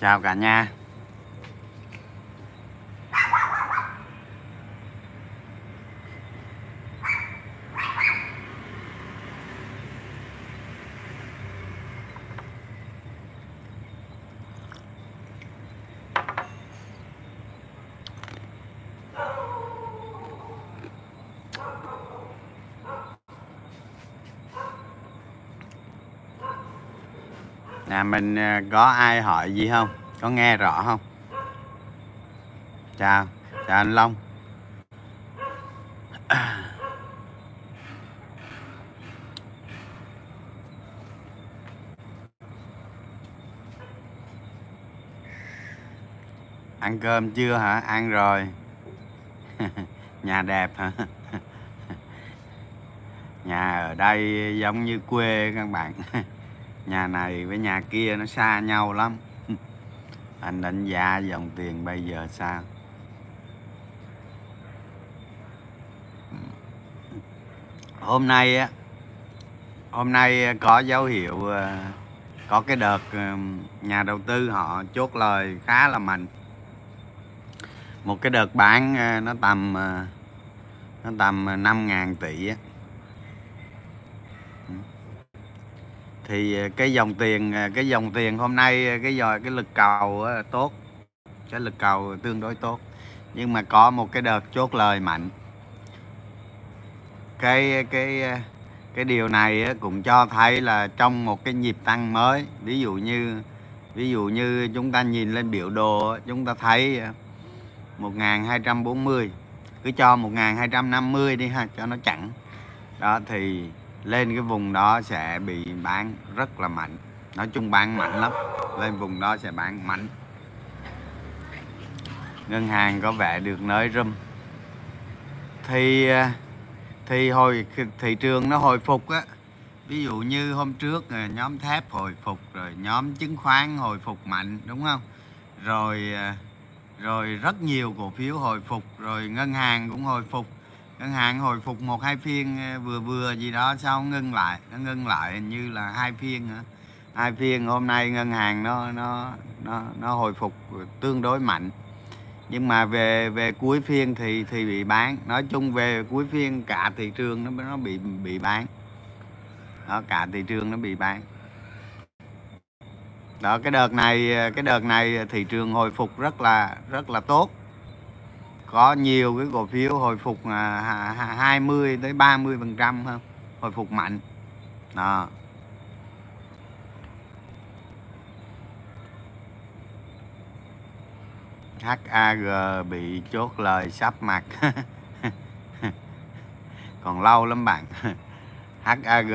chào cả nhà. Nhà mình ờ, có ai hỏi gì không? Có nghe rõ không? Chào chào anh long. Ăn cơm chưa hả? Ăn rồi. Nhà đẹp hả? Nhà ở đây giống như quê các bạn. Nhà này với nhà kia nó xa nhau lắm anh đánh giá dòng tiền bây giờ sao? Hôm nay á, hôm nay có dấu hiệu ờ, có cái đợt ờ, nhà đầu tư họ chốt lời khá là mạnh. Một cái đợt bán ờ, nó tầm nó tầm 5.000 tỷ á. Thì à, cái dòng tiền à, cái dòng tiền hôm nay à, cái giờ cái lực cầu tốt, cái lực cầu tương đối tốt. Nhưng mà có một cái đợt chốt lời mạnh. Cái cái cái điều này cũng cho thấy là trong một cái nhịp tăng mới, ví dụ như, ví dụ như chúng ta nhìn lên biểu đồ chúng ta thấy 1240 cứ cho 1250 đi ha, cho nó chặn đó, thì lên cái vùng đó sẽ bị bán rất là mạnh. Nói chung bán mạnh lắm. Lên vùng đó sẽ bán mạnh. Ngân hàng có vẻ được nới râm. Thì à, thì hồi thị trường nó hồi phục á, ví dụ như hôm trước à, nhóm thép hồi phục, rồi nhóm chứng khoán hồi phục mạnh, đúng không? Rồi à, rồi rất nhiều cổ phiếu hồi phục, rồi ngân hàng cũng hồi phục ngân hàng hồi phục một hai phiên ờ, vừa vừa gì đó sau ngưng lại? Nó ngưng lại hình như là hai phiên hả? Hai phiên, hôm nay ngân hàng nó nó nó nó hồi phục tương đối mạnh. Nhưng mà về về cuối phiên thì thì bị bán. Nói chung về cuối phiên cả thị trường nó nó bị bị bán. Đó, cả thị trường nó bị bán. Đó, cái đợt này ờ, cái đợt này thị trường hồi phục rất là rất là tốt có nhiều cái cổ phiếu hồi phục à, 20 tới 30 phần trăm không hồi phục mạnh. Đó. HAG bị chốt lời sắp mặt. Còn lâu lắm bạn. HAG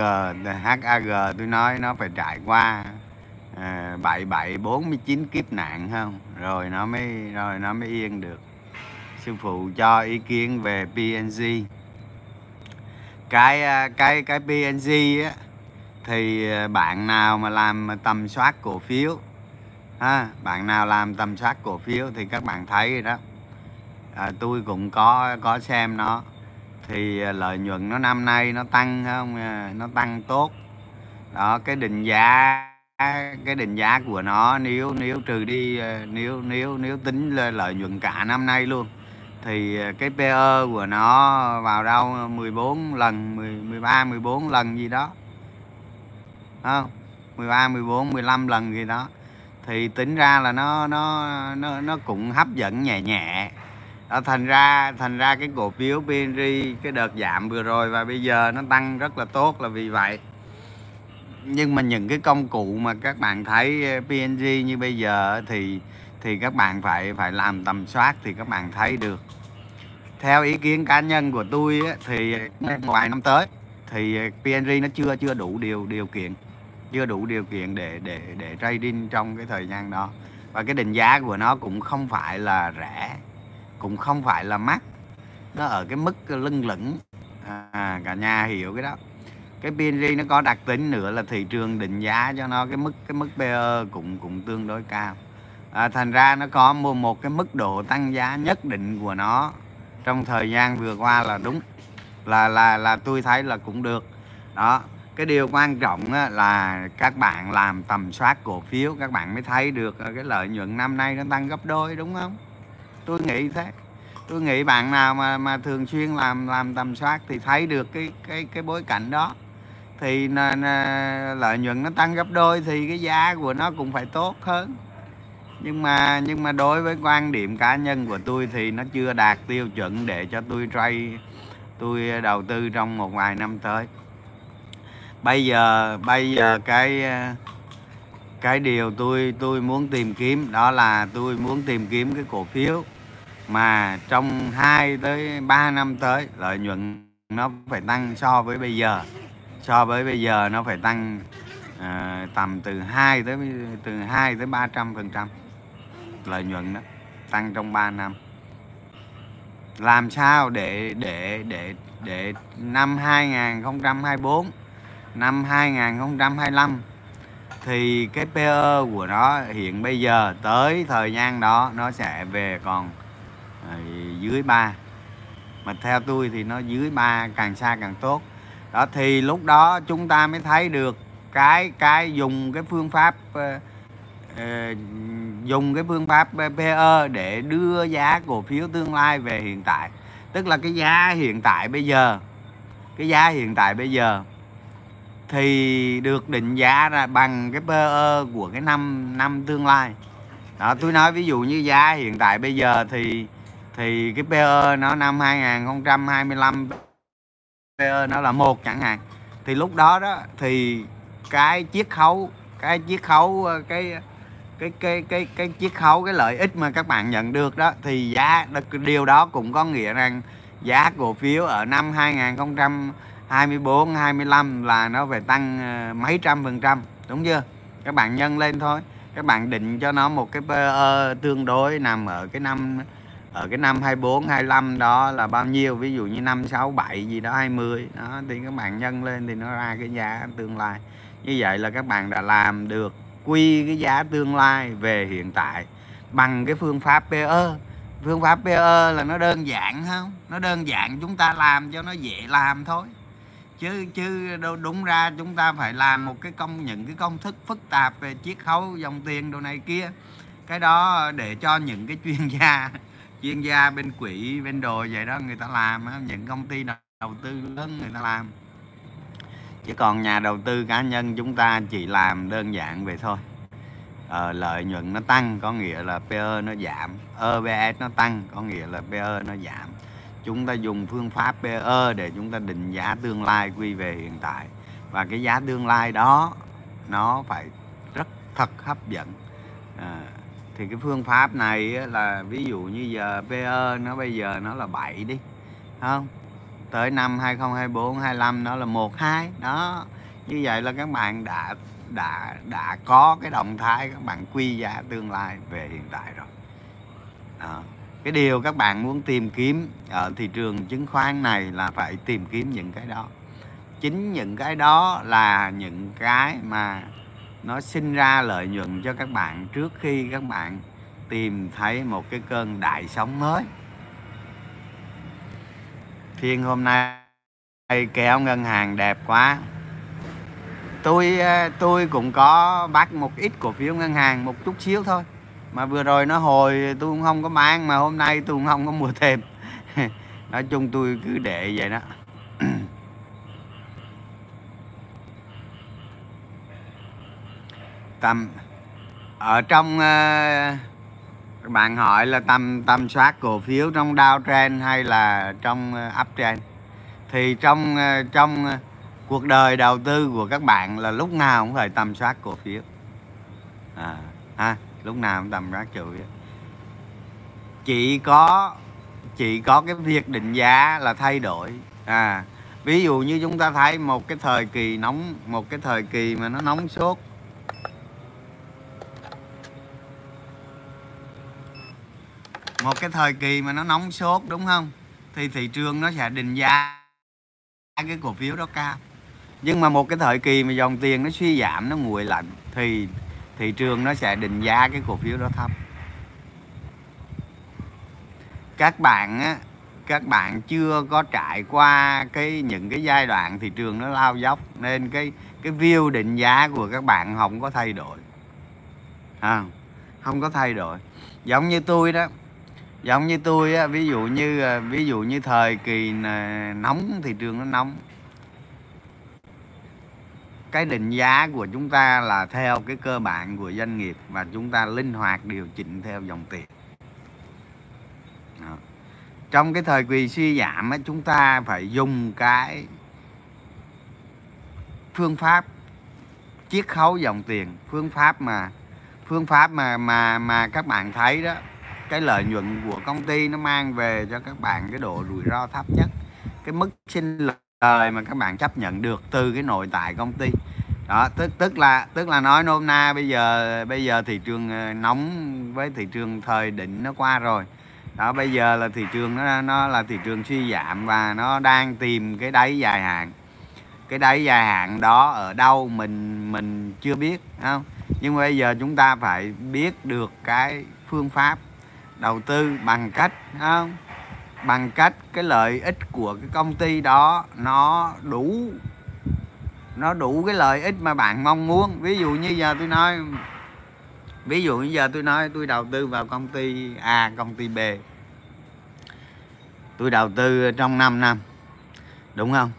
HAG tôi nói nó phải trải qua à, bảy bảy bốn mươi chín kiếp nạn không? Rồi nó mới rồi nó mới yên được sư phụ cho ý kiến về PNG à, cái cái cái PNG á thì à, bạn nào mà làm tầm soát cổ phiếu ha bạn nào làm tầm soát cổ phiếu thì các bạn thấy rồi đó. À, tôi cũng có có xem nó. Thì à, lợi nhuận nó năm nay nó tăng không? Nó tăng tốt. Đó cái định giá cái định giá của nó nếu nếu trừ đi nếu nếu nếu tính lên lợi nhuận cả năm nay luôn thì à, cái PE của nó vào đâu? 14 lần 10, 13 14 lần gì đó. Không? 13 14 15 lần gì đó. Thì tính ra là nó nó nó nó cũng hấp dẫn nhẹ nhẹ. Đó, thành ra thành ra cái cổ phiếu PNG cái đợt giảm vừa rồi và bây giờ nó tăng rất là tốt là vì vậy. Nhưng mà những cái công cụ mà các bạn thấy à, PNG như bây giờ thì thì các bạn phải phải làm tầm soát thì các bạn thấy được theo ý kiến cá nhân của tôi ấy, thì vài năm tới thì PNG nó chưa chưa đủ điều điều kiện chưa đủ điều kiện để để để trading trong cái thời gian đó. Và cái định giá của nó cũng không phải là rẻ cũng không phải là mắc. Nó ở cái mức lưng lửng. À, cả nhà hiểu cái đó. Cái PNG nó có đặc tính nữa là thị trường định giá cho nó cái mức cái mức PE cũng cũng tương đối cao. À, thành ra nó có một, một cái mức độ tăng giá nhất định của nó trong thời gian vừa qua là đúng là là là tôi thấy là cũng được. Đó cái điều quan trọng á, là các bạn làm tầm soát cổ phiếu các bạn mới thấy được ờ, cái lợi nhuận năm nay nó tăng gấp đôi đúng không? Tôi nghĩ thế. Tôi nghĩ bạn nào mà mà thường xuyên làm làm tầm soát thì thấy được cái cái cái bối cảnh đó. Thì n, n, lợi nhuận nó tăng gấp đôi thì cái giá của nó cũng phải tốt hơn nhưng mà nhưng mà đối với quan điểm cá nhân của tôi thì nó chưa đạt tiêu chuẩn để cho tôi trade tôi đầu tư trong một vài năm tới. Bây giờ bây giờ cái cái điều tôi tôi muốn tìm kiếm đó là tôi muốn tìm kiếm cái cổ phiếu mà trong 2 tới 3 năm tới lợi nhuận nó phải tăng so với bây giờ. So với bây giờ nó phải tăng à, tầm từ 2 tới từ 2 tới 300 phần trăm lợi nhuận đó tăng trong 3 năm. Làm sao để để để để năm 2024 năm 2025 thì cái PE của nó hiện bây giờ tới thời gian đó nó sẽ về còn ờ, dưới 3 mà theo tôi thì nó dưới 3 càng xa càng tốt. Đó thì lúc đó chúng ta mới thấy được cái cái dùng cái phương pháp uh, uh, dùng cái phương pháp PE để đưa giá cổ phiếu tương lai về hiện tại. Tức là cái giá hiện tại bây giờ, cái giá hiện tại bây giờ thì được định giá ra bằng cái PE của cái năm năm tương lai. Đó, tôi nói ví dụ như giá hiện tại bây giờ thì thì cái PE nó năm 2025 PE nó là một chẳng hạn. Thì lúc đó đó thì cái chiết khấu, cái chiết khấu ờ, cái cái cái cái cái chiết khấu, cái lợi ích mà các bạn nhận được đó, thì giá điều đó cũng có nghĩa rằng giá cổ phiếu ở năm 2024 25 là nó phải tăng ờ, mấy trăm phần trăm, đúng chưa? Các bạn nhân lên thôi. Các bạn định cho nó một cái PE ờ, tương đối nằm ở cái năm, ở cái năm 24 25 đó là bao nhiêu? Ví dụ như năm 6 7 gì đó 20 đó, thì các bạn nhân lên thì nó ra cái giá tương lai. Như vậy là các bạn đã làm được quy cái giá tương lai về hiện tại bằng cái phương pháp PE phương pháp PE là nó đơn giản không? Nó đơn giản, chúng ta làm cho nó dễ làm thôi. Chứ chứ đâu, đúng ra chúng ta phải làm một cái công, những cái công thức phức tạp về chiết khấu, dòng tiền, đồ này kia. Cái đó để cho những cái chuyên gia chuyên gia bên quỹ, bên đồ vậy đó, người ta làm những công ty đầu tư lớn, người ta làm chứ còn nhà đầu tư cá nhân chúng ta chỉ làm đơn giản vậy thôi. Ờ, lợi nhuận nó tăng có nghĩa là PE nó giảm. EPS nó tăng có nghĩa là PE nó giảm. Chúng ta dùng phương pháp PE để chúng ta định giá tương lai quy về hiện tại. Và cái giá tương lai đó nó phải rất thật hấp dẫn. À, thì cái phương pháp này là ví dụ như giờ PE nó bây giờ nó là 7 đi không? Tới năm 2024 25 nó là 1 2 đó. Như vậy là các bạn đã đã đã có cái động thái các bạn quy giá tương lai về hiện tại rồi. Đó. cái điều các bạn muốn tìm kiếm ở thị trường chứng khoán này là phải tìm kiếm những cái đó. Chính những cái đó là những cái mà nó sinh ra lợi nhuận cho các bạn trước khi các bạn tìm thấy một cái cơn đại sóng mới phiên hôm nay kéo ngân hàng đẹp quá. Tôi ờ, tôi cũng có bắt một ít cổ phiếu ngân hàng một chút xíu thôi. Mà vừa rồi nó hồi tôi cũng không có mang mà hôm nay tôi cũng không có mua thêm. Nói chung tôi cứ để vậy đó. Tầm ở trong uh, bạn hỏi là tâm tâm soát cổ phiếu trong downtrend hay là trong uh, uptrend? Thì trong uh, trong uh, cuộc đời đầu tư của các bạn là lúc nào cũng phải tầm soát cổ phiếu. À ha, lúc nào cũng tầm soát cổ phiếu. Chỉ có chỉ có cái việc định giá là thay đổi. À ví dụ như chúng ta thấy một cái thời kỳ nóng, một cái thời kỳ mà nó nóng sốt một cái thời kỳ mà nó nóng sốt đúng không? Thì thị trường nó sẽ định giá cái cổ phiếu đó cao. Nhưng mà một cái thời kỳ mà dòng tiền nó suy giảm nó nguội lạnh thì thị trường nó sẽ định giá cái cổ phiếu đó thấp. Các bạn á các bạn chưa có trải qua cái những cái giai đoạn thị trường nó lao dốc nên cái cái view định giá của các bạn không có thay đổi. À, không có thay đổi. Giống như tôi đó giống như tôi á ví dụ như ờ, ví dụ như thời kỳ nóng thị trường nó nóng cái định giá của chúng ta là theo cái cơ bản của doanh nghiệp và chúng ta linh hoạt điều chỉnh theo dòng tiền Đó. trong cái thời kỳ suy giảm á, chúng ta phải dùng cái phương pháp chiết khấu dòng tiền phương pháp mà phương pháp mà mà mà các bạn thấy đó cái lợi nhuận của công ty nó mang về cho các bạn cái độ rủi ro thấp nhất, cái mức sinh lời mà các bạn chấp nhận được từ cái nội tại công ty. Đó, tức tức là tức là nói nôm na bây giờ bây giờ thị trường ờ, nóng với thị trường thời định nó qua rồi. Đó, bây giờ là thị trường nó nó là thị trường suy giảm và nó đang tìm cái đáy dài hạn. Cái đáy dài hạn đó ở đâu mình mình chưa biết không? Nhưng mà bây giờ chúng ta phải biết được cái phương pháp đầu tư bằng cách không? Bằng cách cái lợi ích của cái công ty đó, nó đủ nó đủ cái lợi ích mà bạn mong muốn. Ví dụ như giờ tôi nói, ví dụ như giờ tôi nói tôi đầu tư vào công ty A, công ty B. Tôi đầu tư trong 5 năm, đúng không?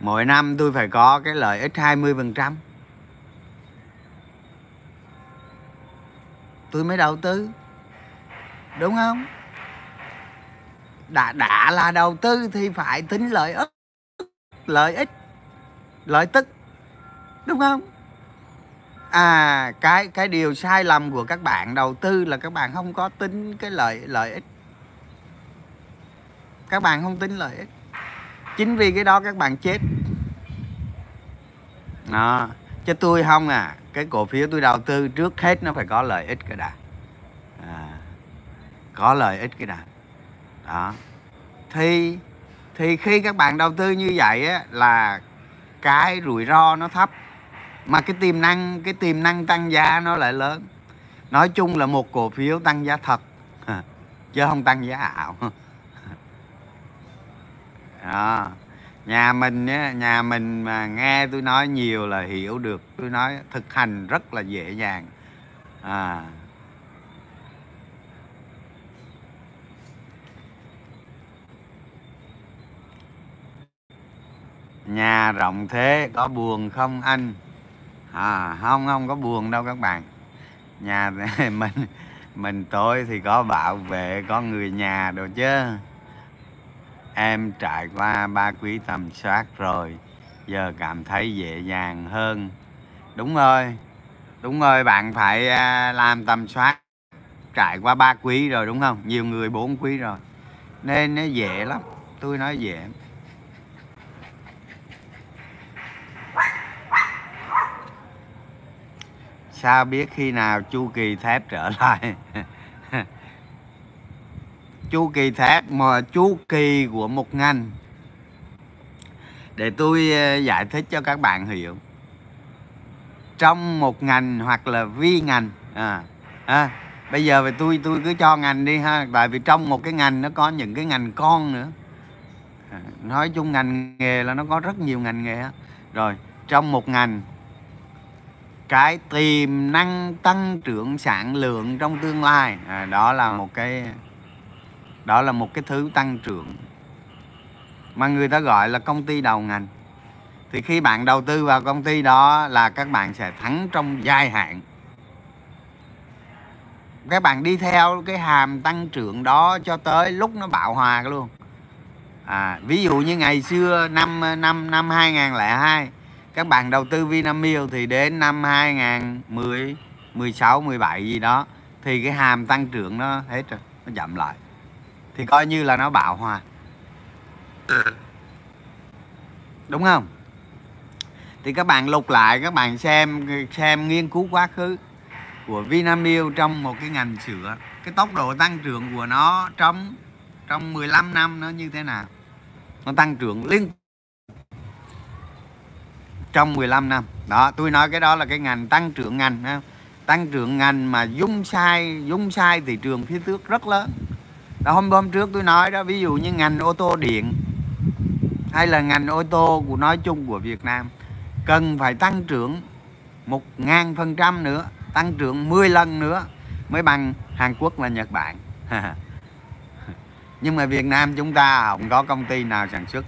Mỗi năm tôi phải có cái lợi ích 20 phần trăm. Tôi mới đầu tư đúng không? Đã đã là đầu tư thì phải tính lợi ích lợi ích, lợi tức, đúng không? À cái cái điều sai lầm của các bạn đầu tư là các bạn không có tính cái lợi lợi ích. Các bạn không tính lợi ích. Chính vì cái đó các bạn chết. Đó cho tôi không à. Cái cổ phiếu tôi đầu tư trước hết nó phải có lợi ích cái đã có lợi ích cái nào. Đó. Thì thì khi các bạn đầu tư như vậy á là cái rủi ro nó thấp mà cái tiềm năng cái tiềm năng tăng giá nó lại lớn. Nói chung là một cổ phiếu tăng giá thật chứ không tăng giá ảo. Đó. nhà mình á, nhà mình mà nghe tôi nói nhiều là hiểu được. Tôi nói thực hành rất là dễ dàng. À. nhà rộng thế, có buồn không anh? À không không có buồn đâu các bạn. Nhà mình mình tối thì có bảo vệ, có người nhà đồ chứ. Em trải qua ba quý tầm soát rồi, giờ cảm thấy dễ dàng hơn. Đúng rồi đúng rồi, bạn phải à, làm tầm soát. Trải qua ba quý rồi đúng không? Nhiều người bốn quý rồi. Nên nó dễ lắm, tôi nói dễ. Sao biết khi nào chu kỳ thép trở lại. Chu kỳ thép mà chu kỳ của một ngành. Để tôi ờ, giải thích cho các bạn hiểu. Trong một ngành hoặc là vi ngành à, à bây giờ về tôi tôi cứ cho ngành đi ha tại vì trong một cái ngành nó có những cái ngành con nữa. À, nói chung ngành nghề là nó có rất nhiều ngành nghề rồi trong một ngành cái tiềm năng tăng trưởng sản lượng trong tương lai. À, đó là một cái đó là một cái thứ tăng trưởng mà người ta gọi là công ty đầu ngành. Thì khi bạn đầu tư vào công ty đó là các bạn sẽ thắng trong dài hạn. Các bạn đi theo cái hàm tăng trưởng đó cho tới lúc nó bạo hòa luôn. À, ví dụ như ngày xưa năm năm năm 2002 các bạn đầu tư Vinamilk thì đến năm 2010 16 17 gì đó thì cái hàm tăng trưởng nó hết rồi nó chậm lại. Thì coi như là nó bạo hòa. Đúng không? Thì các bạn lục lại các bạn xem xem nghiên cứu quá khứ của Vinamilk trong một cái ngành sữa. Cái tốc độ tăng trưởng của nó trong trong 15 năm nó như thế nào? Nó tăng trưởng liên trong 15 năm. Đó, tôi nói cái đó là cái ngành tăng trưởng ngành tăng trưởng ngành mà dung sai dung sai thị trường phía trước rất lớn. Đó, hôm hôm trước tôi nói đó, ví dụ như ngành ô tô điện hay là ngành ô tô của, nói chung của Việt Nam, cần phải tăng trưởng một ngàn phần trăm nữa, tăng trưởng 10 lần nữa mới bằng Hàn Quốc và Nhật Bản. Nhưng mà Việt Nam chúng ta không có công ty nào sản xuất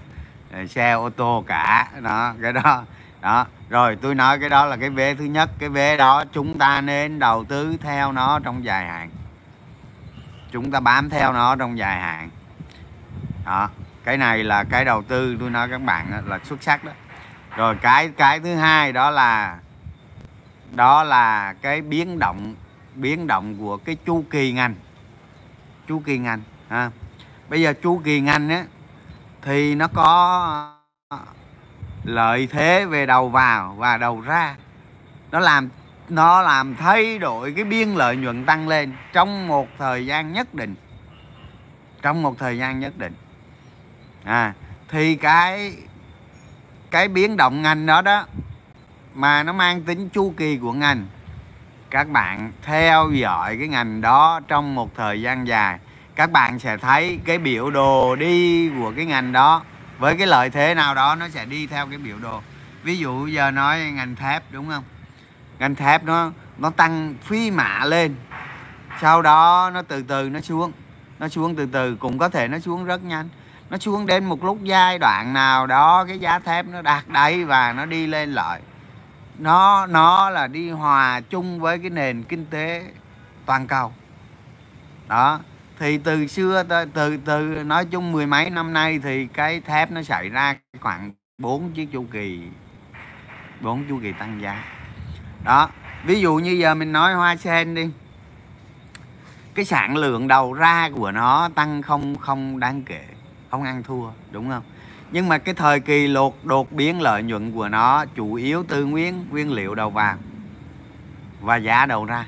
ờ, xe ô tô cả. Đó, cái đó đó, rồi tôi nói cái đó là cái vế thứ nhất. Cái vế đó chúng ta nên đầu tư theo nó trong dài hạn. Chúng ta bám theo nó trong dài hạn. Đó, cái này là cái đầu tư. Tôi nói các bạn là xuất sắc đó. Rồi cái cái thứ hai đó là đó là cái biến động biến động của cái chu kỳ ngành. Chu kỳ ngành, ha. Bây giờ chu kỳ ngành á, thì nó có lợi thế về đầu vào và đầu ra. Nó làm nó làm thay đổi cái biên lợi nhuận tăng lên trong một thời gian nhất định. Trong một thời gian nhất định. À thì cái cái biến động ngành đó đó, mà nó mang tính chu kỳ của ngành, các bạn theo dõi cái ngành đó trong một thời gian dài, các bạn sẽ thấy cái biểu đồ đi của cái ngành đó với cái lợi thế nào đó, nó sẽ đi theo cái biểu đồ. Ví dụ giờ nói ngành thép, đúng không? Ngành thép nó nó tăng phi mã lên. Sau đó nó từ từ nó xuống. Nó xuống từ từ, cũng có thể nó xuống rất nhanh. Nó xuống đến một lúc giai đoạn nào đó, cái giá thép nó đạt đáy và nó đi lên lại nó nó là đi hòa chung với cái nền kinh tế toàn cầu. Đó thì từ xưa từ từ, nói chung mười mấy năm nay thì cái thép nó xảy ra khoảng bốn chiếc chu kỳ bốn chu kỳ tăng giá. Đó ví dụ như giờ mình nói hoa sen đi cái sản lượng đầu ra của nó tăng không không đáng kể không ăn thua đúng không? Nhưng mà cái thời kỳ lột đột biến lợi nhuận của nó chủ yếu từ nguyên nguyên liệu đầu vào và giá đầu ra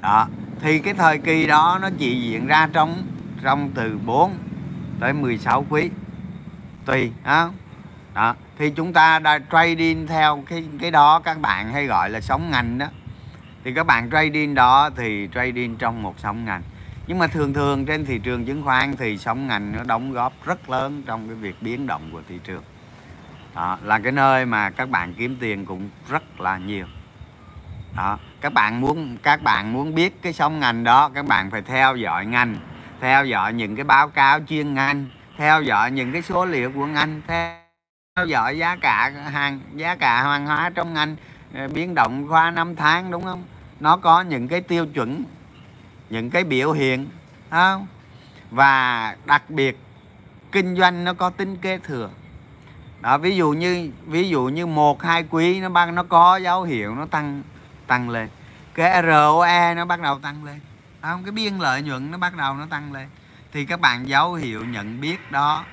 đó. Thì cái thời kỳ đó nó chỉ diễn ra trong trong từ 4 tới 16 quý. Tùy đó đó. Thì chúng ta đã trading theo cái cái đó các bạn hay gọi là sóng ngành đó. Thì các bạn trading đó thì trading trong một sóng ngành. Nhưng mà thường thường trên thị trường chứng khoán thì sóng ngành nó đóng góp rất lớn trong cái việc biến động của thị trường. Đó, là cái nơi mà các bạn kiếm tiền cũng rất là nhiều đó, các bạn muốn, các bạn muốn biết cái sóng ngành đó, các bạn phải theo dõi ngành, theo dõi những cái báo cáo chuyên ngành, theo dõi những cái số liệu của ngành, theo dõi giá cả hàng, giá cả hàng hóa trong ngành ờ, biến động qua năm tháng, đúng không? Nó có những cái tiêu chuẩn, những cái biểu hiện không? Và đặc biệt, kinh doanh nó có tính kế thừa. Đó, ví dụ như, ví dụ như một, hai quý nó ban nó có dấu hiệu nó tăng tăng lên. Cái ROE nó bắt đầu tăng lên. Không, cái biên lợi nhuận nó bắt đầu nó tăng lên. Thì các bạn dấu hiệu nhận biết đó.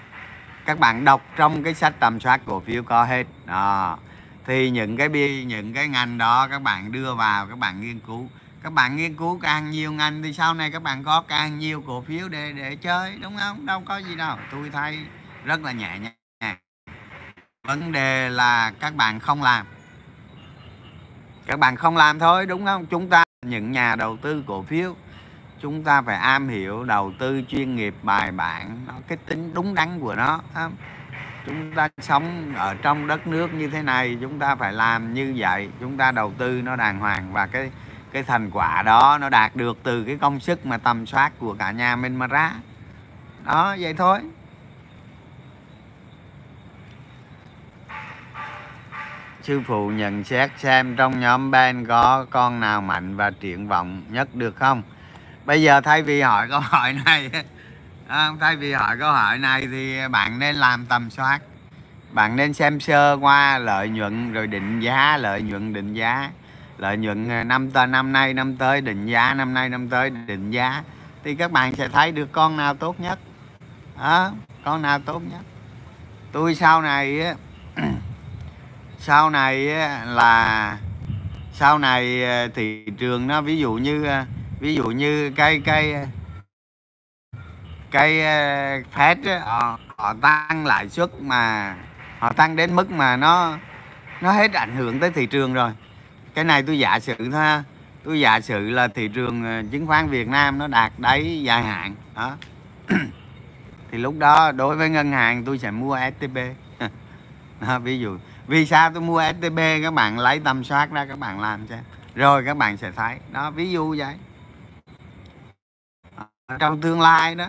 Các bạn đọc trong cái sách tầm soát cổ phiếu có hết. Đó. Thì những cái bi, những cái ngành đó các bạn đưa vào, các bạn nghiên cứu. Các bạn nghiên cứu càng nhiều ngành thì sau này các bạn có càng nhiều cổ phiếu để để chơi, đúng không? Đâu có gì đâu. Tôi thấy rất là nhẹ nhàng. Vấn đề là các bạn không làm các bạn không làm thôi, đúng không? Chúng ta những nhà đầu tư cổ phiếu. Chúng ta phải am hiểu đầu tư chuyên nghiệp bài bản, nó cái tính đúng đắn của nó chúng ta sống ở trong đất nước như thế này, chúng ta phải làm như vậy. Chúng ta đầu tư nó đàng hoàng và cái cái thành quả đó nó đạt được từ cái công sức mà tầm soát của cả nhà mình mà ra. Đó, vậy thôi. Sư phụ nhận xét xem trong nhóm ban có con nào mạnh và triển vọng nhất được không? Bây giờ thay vì hỏi câu hỏi này à, thay vì hỏi câu hỏi này thì bạn nên làm tầm soát. Bạn nên xem sơ qua lợi nhuận rồi định giá lợi nhuận định giá. Lợi nhuận à, năm tới năm nay năm tới định giá năm nay năm tới định giá. Thì các bạn sẽ thấy được con nào tốt nhất. À, con nào tốt nhất? Tôi sau này sau này là sau này ờ, thị trường nó ví dụ như ờ, ví dụ như cái cái ờ, cái phép họ, họ tăng lãi suất mà họ tăng đến mức mà nó nó hết ảnh hưởng tới thị trường rồi. Cái này tôi giả sử thôi tôi giả sử là thị trường chứng khoán Việt Nam nó đạt đáy dài hạn đó. Thì lúc đó đối với ngân hàng tôi sẽ mua STB đó, ví dụ vì sao tôi mua STB các bạn lấy tâm soát ra các bạn làm cho. Rồi các bạn sẽ thấy. Đó ví dụ vậy. Trong tương lai đó.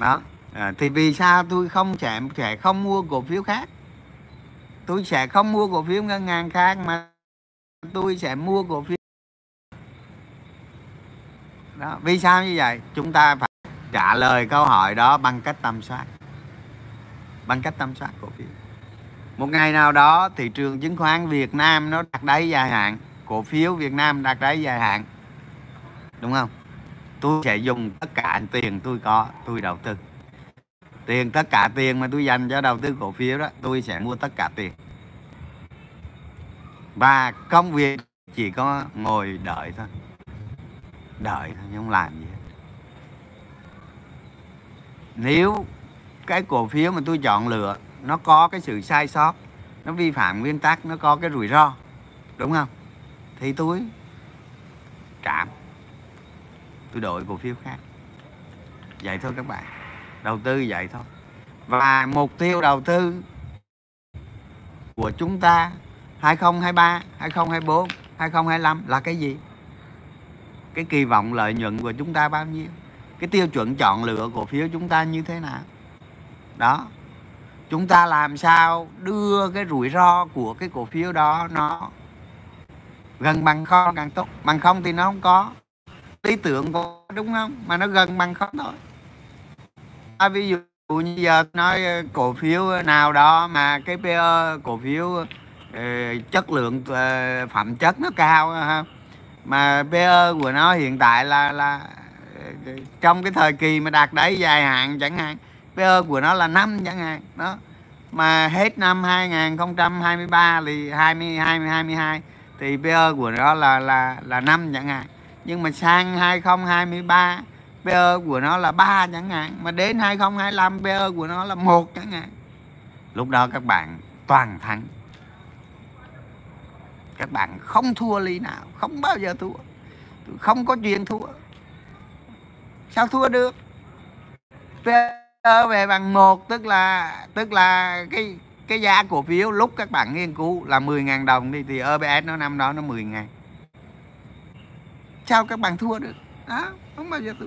Đó. À, thì vì sao tôi không sẽ sẽ không mua cổ phiếu khác? Tôi sẽ không mua cổ phiếu ngân hàng khác mà tôi sẽ mua cổ phiếu. Đó vì sao như vậy? Chúng ta phải trả lời câu hỏi đó bằng cách tầm soát. Bằng cách tầm soát cổ phiếu một ngày nào đó, thị trường chứng khoán Việt Nam nó đặt đáy dài hạn, cổ phiếu Việt Nam đặt đáy dài hạn. Đúng không? Tôi sẽ dùng tất cả tiền tôi có, tôi đầu tư. Tiền tất cả tiền mà tôi dành cho đầu tư cổ phiếu đó, tôi sẽ mua tất cả tiền. Và công việc chỉ có ngồi đợi thôi. Đợi thôi, không làm gì hết. Nếu cái cổ phiếu mà tôi chọn lựa nó có cái sự sai sót, nó vi phạm nguyên tắc, nó có cái rủi ro, đúng không? Thì tôi trạm, tôi đổi cổ phiếu khác. Vậy thôi các bạn, đầu tư vậy thôi. Và mục tiêu đầu tư của chúng ta 2023 2024 2025 là cái gì? Cái kỳ vọng lợi nhuận của chúng ta bao nhiêu? Cái tiêu chuẩn chọn lựa cổ phiếu chúng ta như thế nào? Đó chúng ta làm sao đưa cái rủi ro của cái cổ phiếu đó nó gần bằng không càng tốt. Bằng không thì nó không có lý tưởng có đúng không? Mà nó gần bằng không thôi. À, ví dụ như giờ nói ờ, cổ phiếu nào đó mà cái PE cổ phiếu ờ, chất lượng ờ, phẩm chất nó cao ha. Mà PE của nó hiện tại là là trong cái thời kỳ mà đạt đáy dài hạn chẳng hạn PE của nó là 5 chẳng hạn. Đó. Mà hết năm 2023 thì 20 20 22 thì PE của nó là là là 5 chẳng hạn. Nhưng mà sang 2023 PE của nó là 3 chẳng hạn. Mà đến 2025 PE của nó là một chẳng hạn. Lúc đó các bạn toàn thắng. Các bạn không thua ly nào, không bao giờ thua. Không có chuyện thua. Sao thua được? PE về bằng một, tức là tức là cái cái giá cổ phiếu lúc các bạn nghiên cứu là 10.000 đồng đi, thì OBS nó năm đó nó 10 ngàn. Sao các bạn thua được? Đó, không bao giờ thua.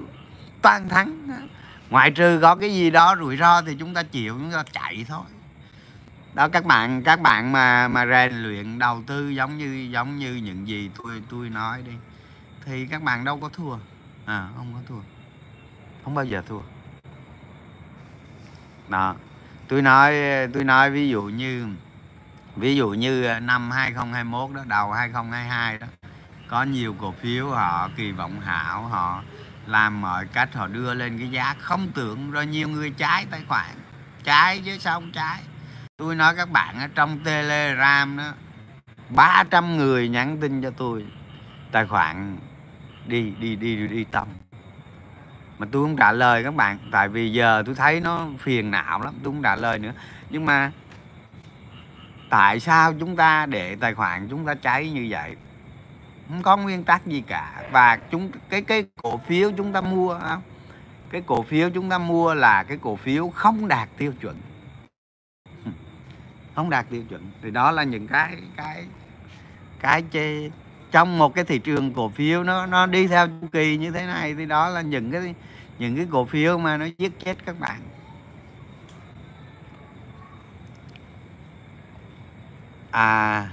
Toàn thắng. Ngoại trừ có cái gì đó rủi ro thì chúng ta chịu, chúng ta chạy thôi. Đó, các bạn các bạn mà mà rèn luyện, đầu tư giống như giống như những gì tôi tôi nói đi, thì các bạn đâu có thua. À không có thua. Không bao giờ thua đó. Tôi nói tôi nói ví dụ như ví dụ như năm 2021 đó đầu 2022 đó có nhiều cổ phiếu họ kỳ vọng hảo họ làm mọi cách họ đưa lên cái giá không tưởng rồi nhiều người trái tài khoản. Trái chứ sao không trái? Tôi nói các bạn ở trong telegram đó 300 người nhắn tin cho tôi tài khoản đi đi đi đi, đi tâm mà tôi không trả lời các bạn, tại vì giờ tôi thấy nó phiền não lắm, tôi không trả lời nữa. Nhưng mà tại sao chúng ta để tài khoản chúng ta cháy như vậy? Không có nguyên tắc gì cả. Và chúng, cái cái cổ phiếu chúng ta mua không? cái cổ phiếu chúng ta mua là cái cổ phiếu không đạt tiêu chuẩn. Không đạt tiêu chuẩn. Thì đó là những cái cái cái chê trong một cái thị trường cổ phiếu nó nó đi theo chu kỳ như thế này thì đó là những cái những cái cổ phiếu mà nó giết chết các bạn. À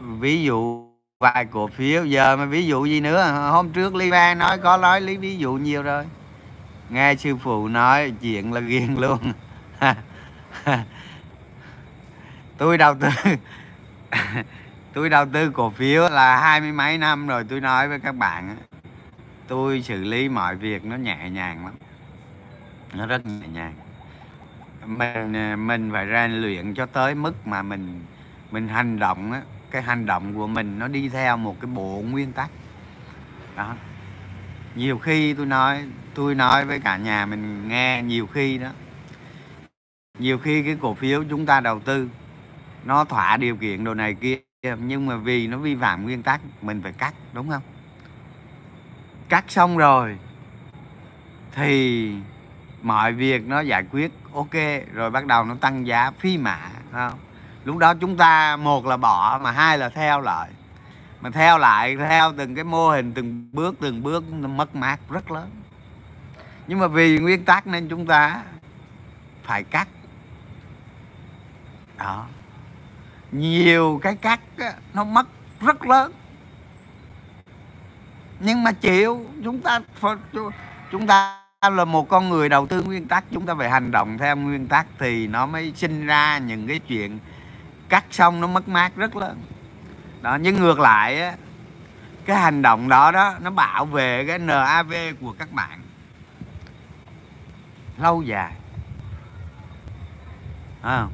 ví dụ vài cổ phiếu, giờ mà ví dụ gì nữa, hôm trước Lý Ba nói, có nói lý, ví dụ nhiều rồi. Nghe sư phụ nói, chuyện là ghiền luôn. Tôi đầu tư tôi đầu tư cổ phiếu là hai mươi mấy năm rồi tôi nói với các bạn tôi xử lý mọi việc nó nhẹ nhàng lắm. Nó rất nhẹ nhàng. Mình à, mình phải rèn luyện cho tới mức mà mình mình hành động á, cái hành động của mình nó đi theo một cái bộ nguyên tắc. Đó. Nhiều khi tôi nói tôi nói với cả nhà mình nghe nhiều khi đó. Nhiều khi cái cổ phiếu chúng ta đầu tư, nó thỏa điều kiện đồ này kia Dạ, nhưng mà vì nó vi phạm nguyên tắc, mình phải cắt, đúng không? Cắt xong rồi thì mọi việc nó giải quyết, ok, rồi bắt đầu nó tăng giá phi mã không? Lúc đó chúng ta, một là bỏ mà hai là theo lại. Mà theo lại, theo từng cái mô hình, từng bước từng bước, nó mất mát rất lớn. Nhưng mà vì nguyên tắc nên chúng ta phải cắt. Đó nhiều cái cắt nó mất rất lớn. Nhưng mà chịu chúng ta chúng ta là một con người đầu tư nguyên tắc chúng ta phải hành động theo nguyên tắc thì nó mới sinh ra những cái chuyện cắt xong nó mất mát rất lớn. Đó nhưng ngược lại á cái hành động đó đó nó bảo vệ cái NAV của các bạn. Lâu dài. À,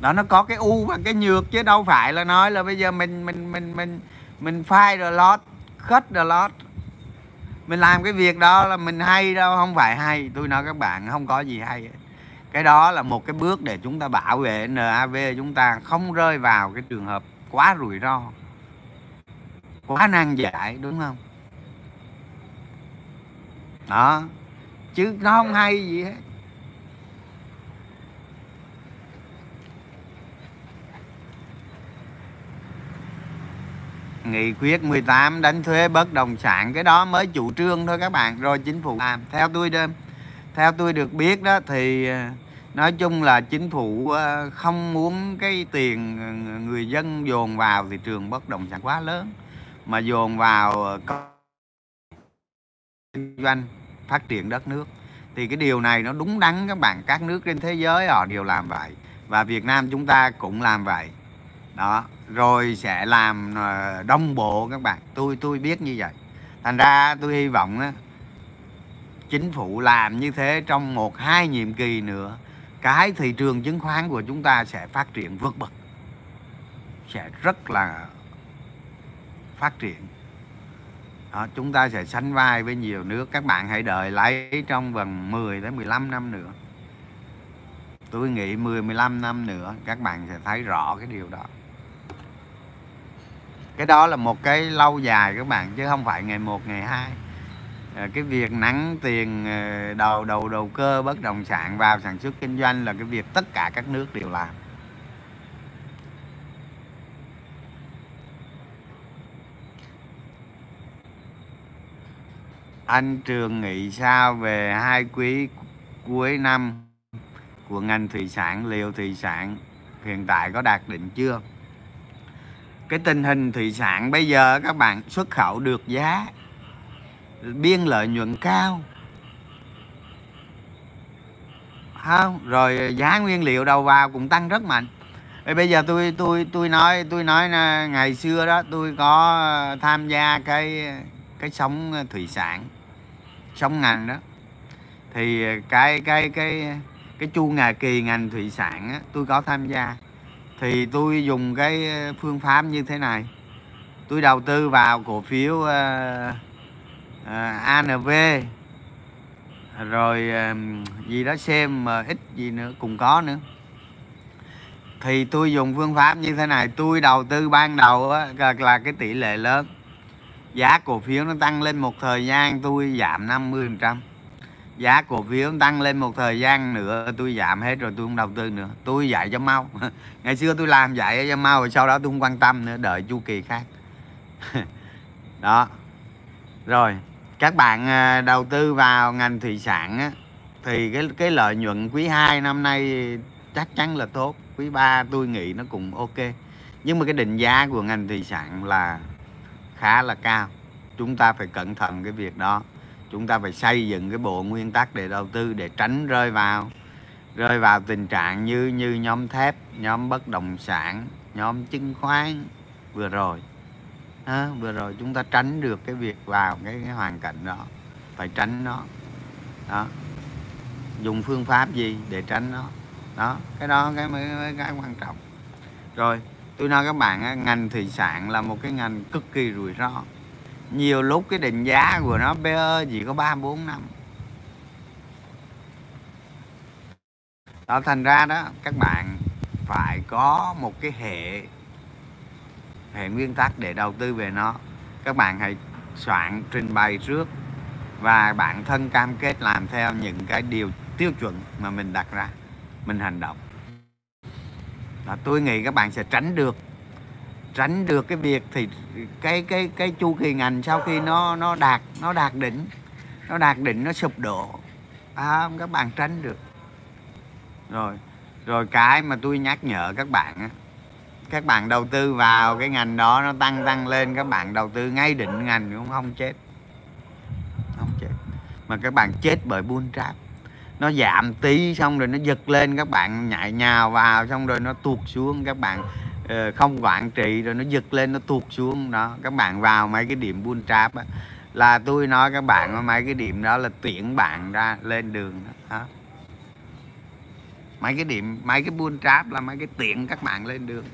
đó, nó có cái u và cái nhược chứ đâu phải là nói là bây giờ mình mình mình mình mình phai rồi lót khất rồi lót mình làm cái việc đó là mình hay đâu, không phải hay. Tôi nói các bạn, không có gì hay. Cái đó là một cái bước để chúng ta bảo vệ NAV chúng ta không rơi vào cái trường hợp quá rủi ro, quá nan giải, đúng không? Đó. Chứ nó không hay gì hết. Nghị quyết 18 đánh thuế bất động sản. Cái đó mới chủ trương thôi các bạn. Rồi chính phủ làm. Theo tôi đơn theo tôi được biết đó, thì ờ, nói chung là chính phủ ờ, không muốn cái tiền người dân dồn vào thị trường bất động sản quá lớn, mà dồn vào ờ, kinh doanh, phát triển đất nước. Thì cái điều này nó đúng đắn các bạn. Các nước trên thế giới họ đều làm vậy và Việt Nam chúng ta cũng làm vậy. Đó rồi sẽ làm ờ, đồng bộ các bạn. Tôi tôi biết như vậy. Thành ra tôi hy vọng á, chính phủ làm như thế trong một hai nhiệm kỳ nữa cái thị trường chứng khoán của chúng ta sẽ phát triển vượt bậc. Sẽ rất là phát triển. Đó, chúng ta sẽ sánh vai với nhiều nước. Các bạn hãy đợi lấy trong vòng 10 đến 15 năm nữa. Tôi nghĩ 10 15 năm nữa các bạn sẽ thấy rõ cái điều đó cái đó là một cái lâu dài các bạn, chứ không phải ngày một, ngày hai. Ờ, cái việc nắng tiền ờ, đầu đầu đầu cơ, bất động sản, vào sản xuất kinh doanh là cái việc tất cả các nước đều làm. Anh Trường nghĩ sao về hai quý cuối năm của ngành thủy sản, liệu thủy sản hiện tại có đạt định chưa? Cái tình hình thủy sản bây giờ các bạn xuất khẩu được giá biên lợi nhuận cao. Không rồi giá nguyên liệu đầu vào cũng tăng rất mạnh. Bây giờ tôi tôi tôi nói tôi nói ngày xưa đó tôi có ờ, tham gia cái cái sống ờ, thủy sản sống ngành đó. Thì ờ, cái cái cái cái chu ngà kỳ ngành thủy sản á, tôi có tham gia thì tôi dùng cái ờ, phương pháp như thế này. Tôi đầu tư vào cổ phiếu ờ, ờ, uh, uh, ANV rồi uh, gì đó xem mà ít gì nữa cũng có nữa. Thì tôi dùng phương pháp như thế này tôi đầu tư ban đầu á, là cái tỷ lệ lớn. Giá cổ phiếu nó tăng lên một thời gian tôi giảm 50 phần trăm giá cổ phiếu tăng lên một thời gian nữa tôi giảm hết rồi tôi không đầu tư nữa. Tôi dạy cho mau. Ngày xưa tôi làm dạy cho mau rồi sau đó tôi không quan tâm nữa đợi chu kỳ khác. Đó. Rồi các bạn à, đầu tư vào ngành thủy sản á, thì cái cái lợi nhuận quý 2 năm nay chắc chắn là tốt. Quý 3 tôi nghĩ nó cũng ok. Nhưng mà cái định giá của ngành thủy sản là khá là cao. Chúng ta phải cẩn thận cái việc đó chúng ta phải xây dựng cái bộ nguyên tắc để đầu tư để tránh rơi vào rơi vào tình trạng như như nhóm thép nhóm bất động sản nhóm chứng khoán. Vừa rồi à, vừa rồi chúng ta tránh được cái việc vào cái, cái hoàn cảnh đó phải tránh nó. Đó. Dùng phương pháp gì để tránh nó? Đó cái đó cái mới, mới cái quan trọng. Rồi tôi nói các bạn ngành thủy sản là một cái ngành cực kỳ rủi ro nhiều lúc cái định giá của nó PE chỉ có ba bốn năm. Đó thành ra đó các bạn phải có một cái hệ hệ nguyên tắc để đầu tư về nó. Các bạn hãy soạn trình bày trước và bản thân cam kết làm theo những cái điều tiêu chuẩn mà mình đặt ra mình hành động. Đó, tôi nghĩ các bạn sẽ tránh được tránh được cái việc thì cái cái cái chu kỳ ngành sau khi nó nó đạt nó đạt đỉnh nó đạt đỉnh nó sụp đổ. À, các bạn tránh được. Rồi rồi cái mà tôi nhắc nhở các bạn á các bạn đầu tư vào cái ngành đó nó tăng tăng lên các bạn đầu tư ngay định ngành cũng không chết. Không chết. Mà các bạn chết bởi buôn trap. Nó giảm tí xong rồi nó giật lên các bạn nhảy nhào vào xong rồi nó tuột xuống các bạn Ờ, không quản trị rồi nó giật lên nó tuột xuống. Đó các bạn vào mấy cái điểm buôn trap á là tôi nói các bạn mấy cái điểm đó là tuyển bạn ra lên đường đó. Mấy cái điểm mấy cái buôn trap là mấy cái tiện các bạn lên đường.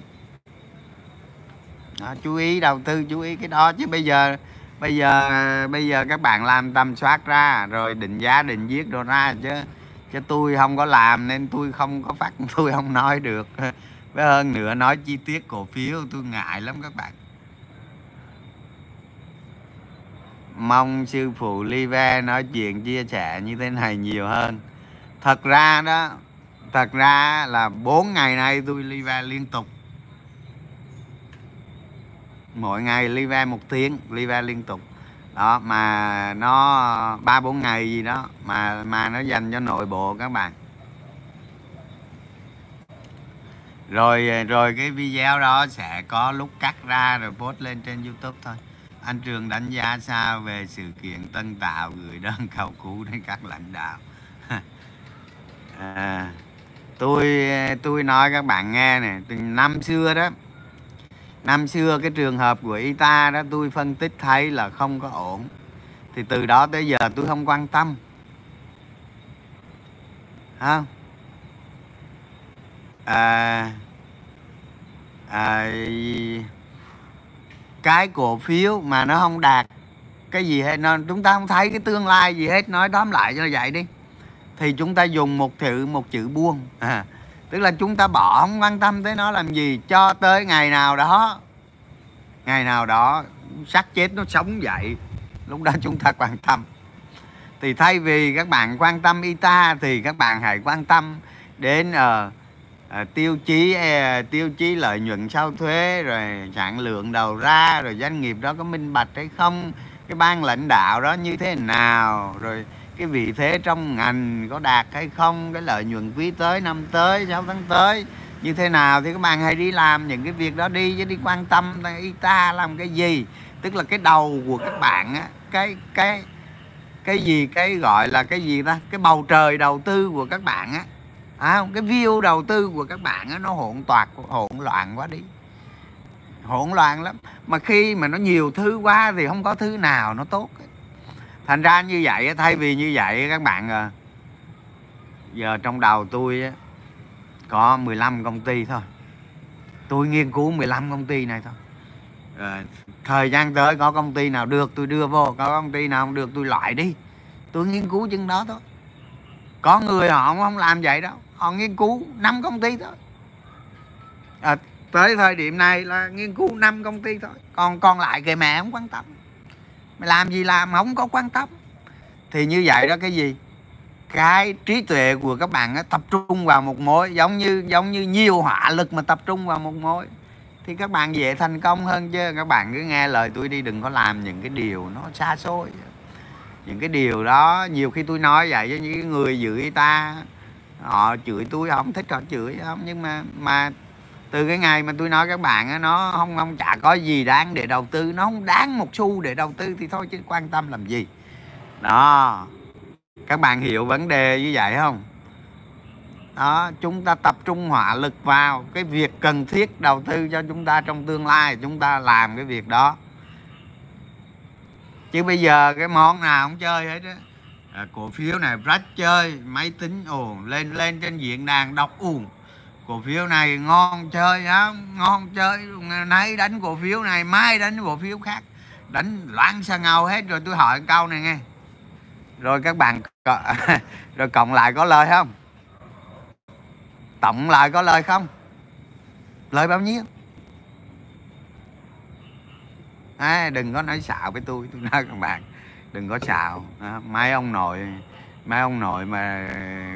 Đó, chú ý đầu tư chú ý cái đó. Chứ bây giờ bây giờ bây giờ các bạn làm tầm soát ra rồi định giá định viết đồ ra chứ chứ tôi không có làm nên tôi không có phát tôi không nói được với hơn nữa nói chi tiết cổ phiếu, tôi ngại lắm các bạn. Mong sư phụ Live nói chuyện chia sẻ như thế này nhiều hơn. Thật ra đó, thật ra là 4 ngày nay tôi Live liên tục. Mỗi ngày Live một tiếng, Live liên tục. Đó, mà nó ba bốn ngày gì đó mà mà nó dành cho nội bộ các bạn. Rồi ờ, rồi cái video đó sẽ có lúc cắt ra rồi post lên trên youtube thôi. Anh trường đánh giá sao về sự kiện tân tạo gửi đơn cầu cứu đến các lãnh đạo? À, tôi ờ, tôi nói các bạn nghe này từ năm xưa đó năm xưa cái trường hợp của Ita đó tôi phân tích thấy là không có ổn. Thì từ đó tới giờ tôi không quan tâm. Không à, À, à, cái cổ phiếu mà nó không đạt cái gì hết nó chúng ta không thấy cái tương lai gì hết nói tóm lại cho vậy đi. Thì chúng ta dùng một chữ một chữ buông. À, tức là chúng ta bỏ không quan tâm tới nó làm gì cho tới ngày nào đó ngày nào đó xác chết nó sống dậy lúc đó chúng ta quan tâm. Thì thay vì các bạn quan tâm ita thì các bạn hãy quan tâm đến uh, À, tiêu chí à, tiêu chí lợi nhuận sau thuế, rồi sản lượng đầu ra, rồi doanh nghiệp đó có minh bạch hay không, cái ban lãnh đạo đó như thế nào, rồi cái vị thế trong ngành có đạt hay không, cái lợi nhuận quý tới năm tới 6 tháng tới, như thế nào thì các bạn hãy đi làm những cái việc đó đi, chứ đi quan tâm y ta làm cái gì. Tức là cái đầu của các bạn á, cái cái cái gì, cái gọi là cái gì ta? Cái bầu trời đầu tư của các bạn á à, cái view đầu tư của các bạn đó, nó hỗn toạc hỗn loạn quá đi. Hỗn loạn lắm. Mà khi mà nó nhiều thứ quá thì không có thứ nào nó tốt thành ra như vậy thay vì như vậy các bạn à, giờ trong đầu tôi có 15 công ty thôi. Tôi nghiên cứu 15 công ty này thôi. À, thời gian tới có công ty nào được tôi đưa vô. Có công ty nào không được tôi loại đi. Tôi nghiên cứu chừng đó thôi. Có người họ không làm vậy đâu họ nghiên cứu năm công ty thôi. À, tới thời điểm này là nghiên cứu năm công ty thôi. Còn còn lại kìa mẹ không quan tâm. Mày làm gì làm không có quan tâm. Thì như vậy đó cái gì? Cái trí tuệ của các bạn tập trung vào một mối giống như giống như nhiều hỏa lực mà tập trung vào một mối. Thì các bạn dễ thành công hơn chứ. Các bạn cứ nghe lời tôi đi đừng có làm những cái điều nó xa xôi. Những cái điều đó nhiều khi tôi nói vậy với những người giữ ta họ chửi tôi không, thích họ chửi không. Nhưng mà mà từ cái ngày mà tôi nói các bạn nó không không chả có gì đáng để đầu tư, nó không đáng một xu để đầu tư thì thôi chứ quan tâm làm gì. Đó. Các bạn hiểu vấn đề như vậy không? Đó, chúng ta tập trung hỏa lực vào cái việc cần thiết đầu tư cho chúng ta trong tương lai, chúng ta làm cái việc đó. Chứ bây giờ cái món nào cũng chơi hết á à, cổ phiếu này rách chơi máy tính ồ lên lên trên diễn đàn đọc ồn cổ phiếu này ngon chơi á ngon chơi. Nay đánh cổ phiếu này mai đánh cổ phiếu khác. Đánh loạn sang ngầu hết rồi tôi hỏi câu này nghe. Rồi các bạn rồi cộng lại có lời không? Tổng lại có lời không? Lời bao nhiêu? À, đừng có nói xạo với tôi tôi nói các bạn đừng có xạo. Đó. mấy ông nội mấy ông nội mà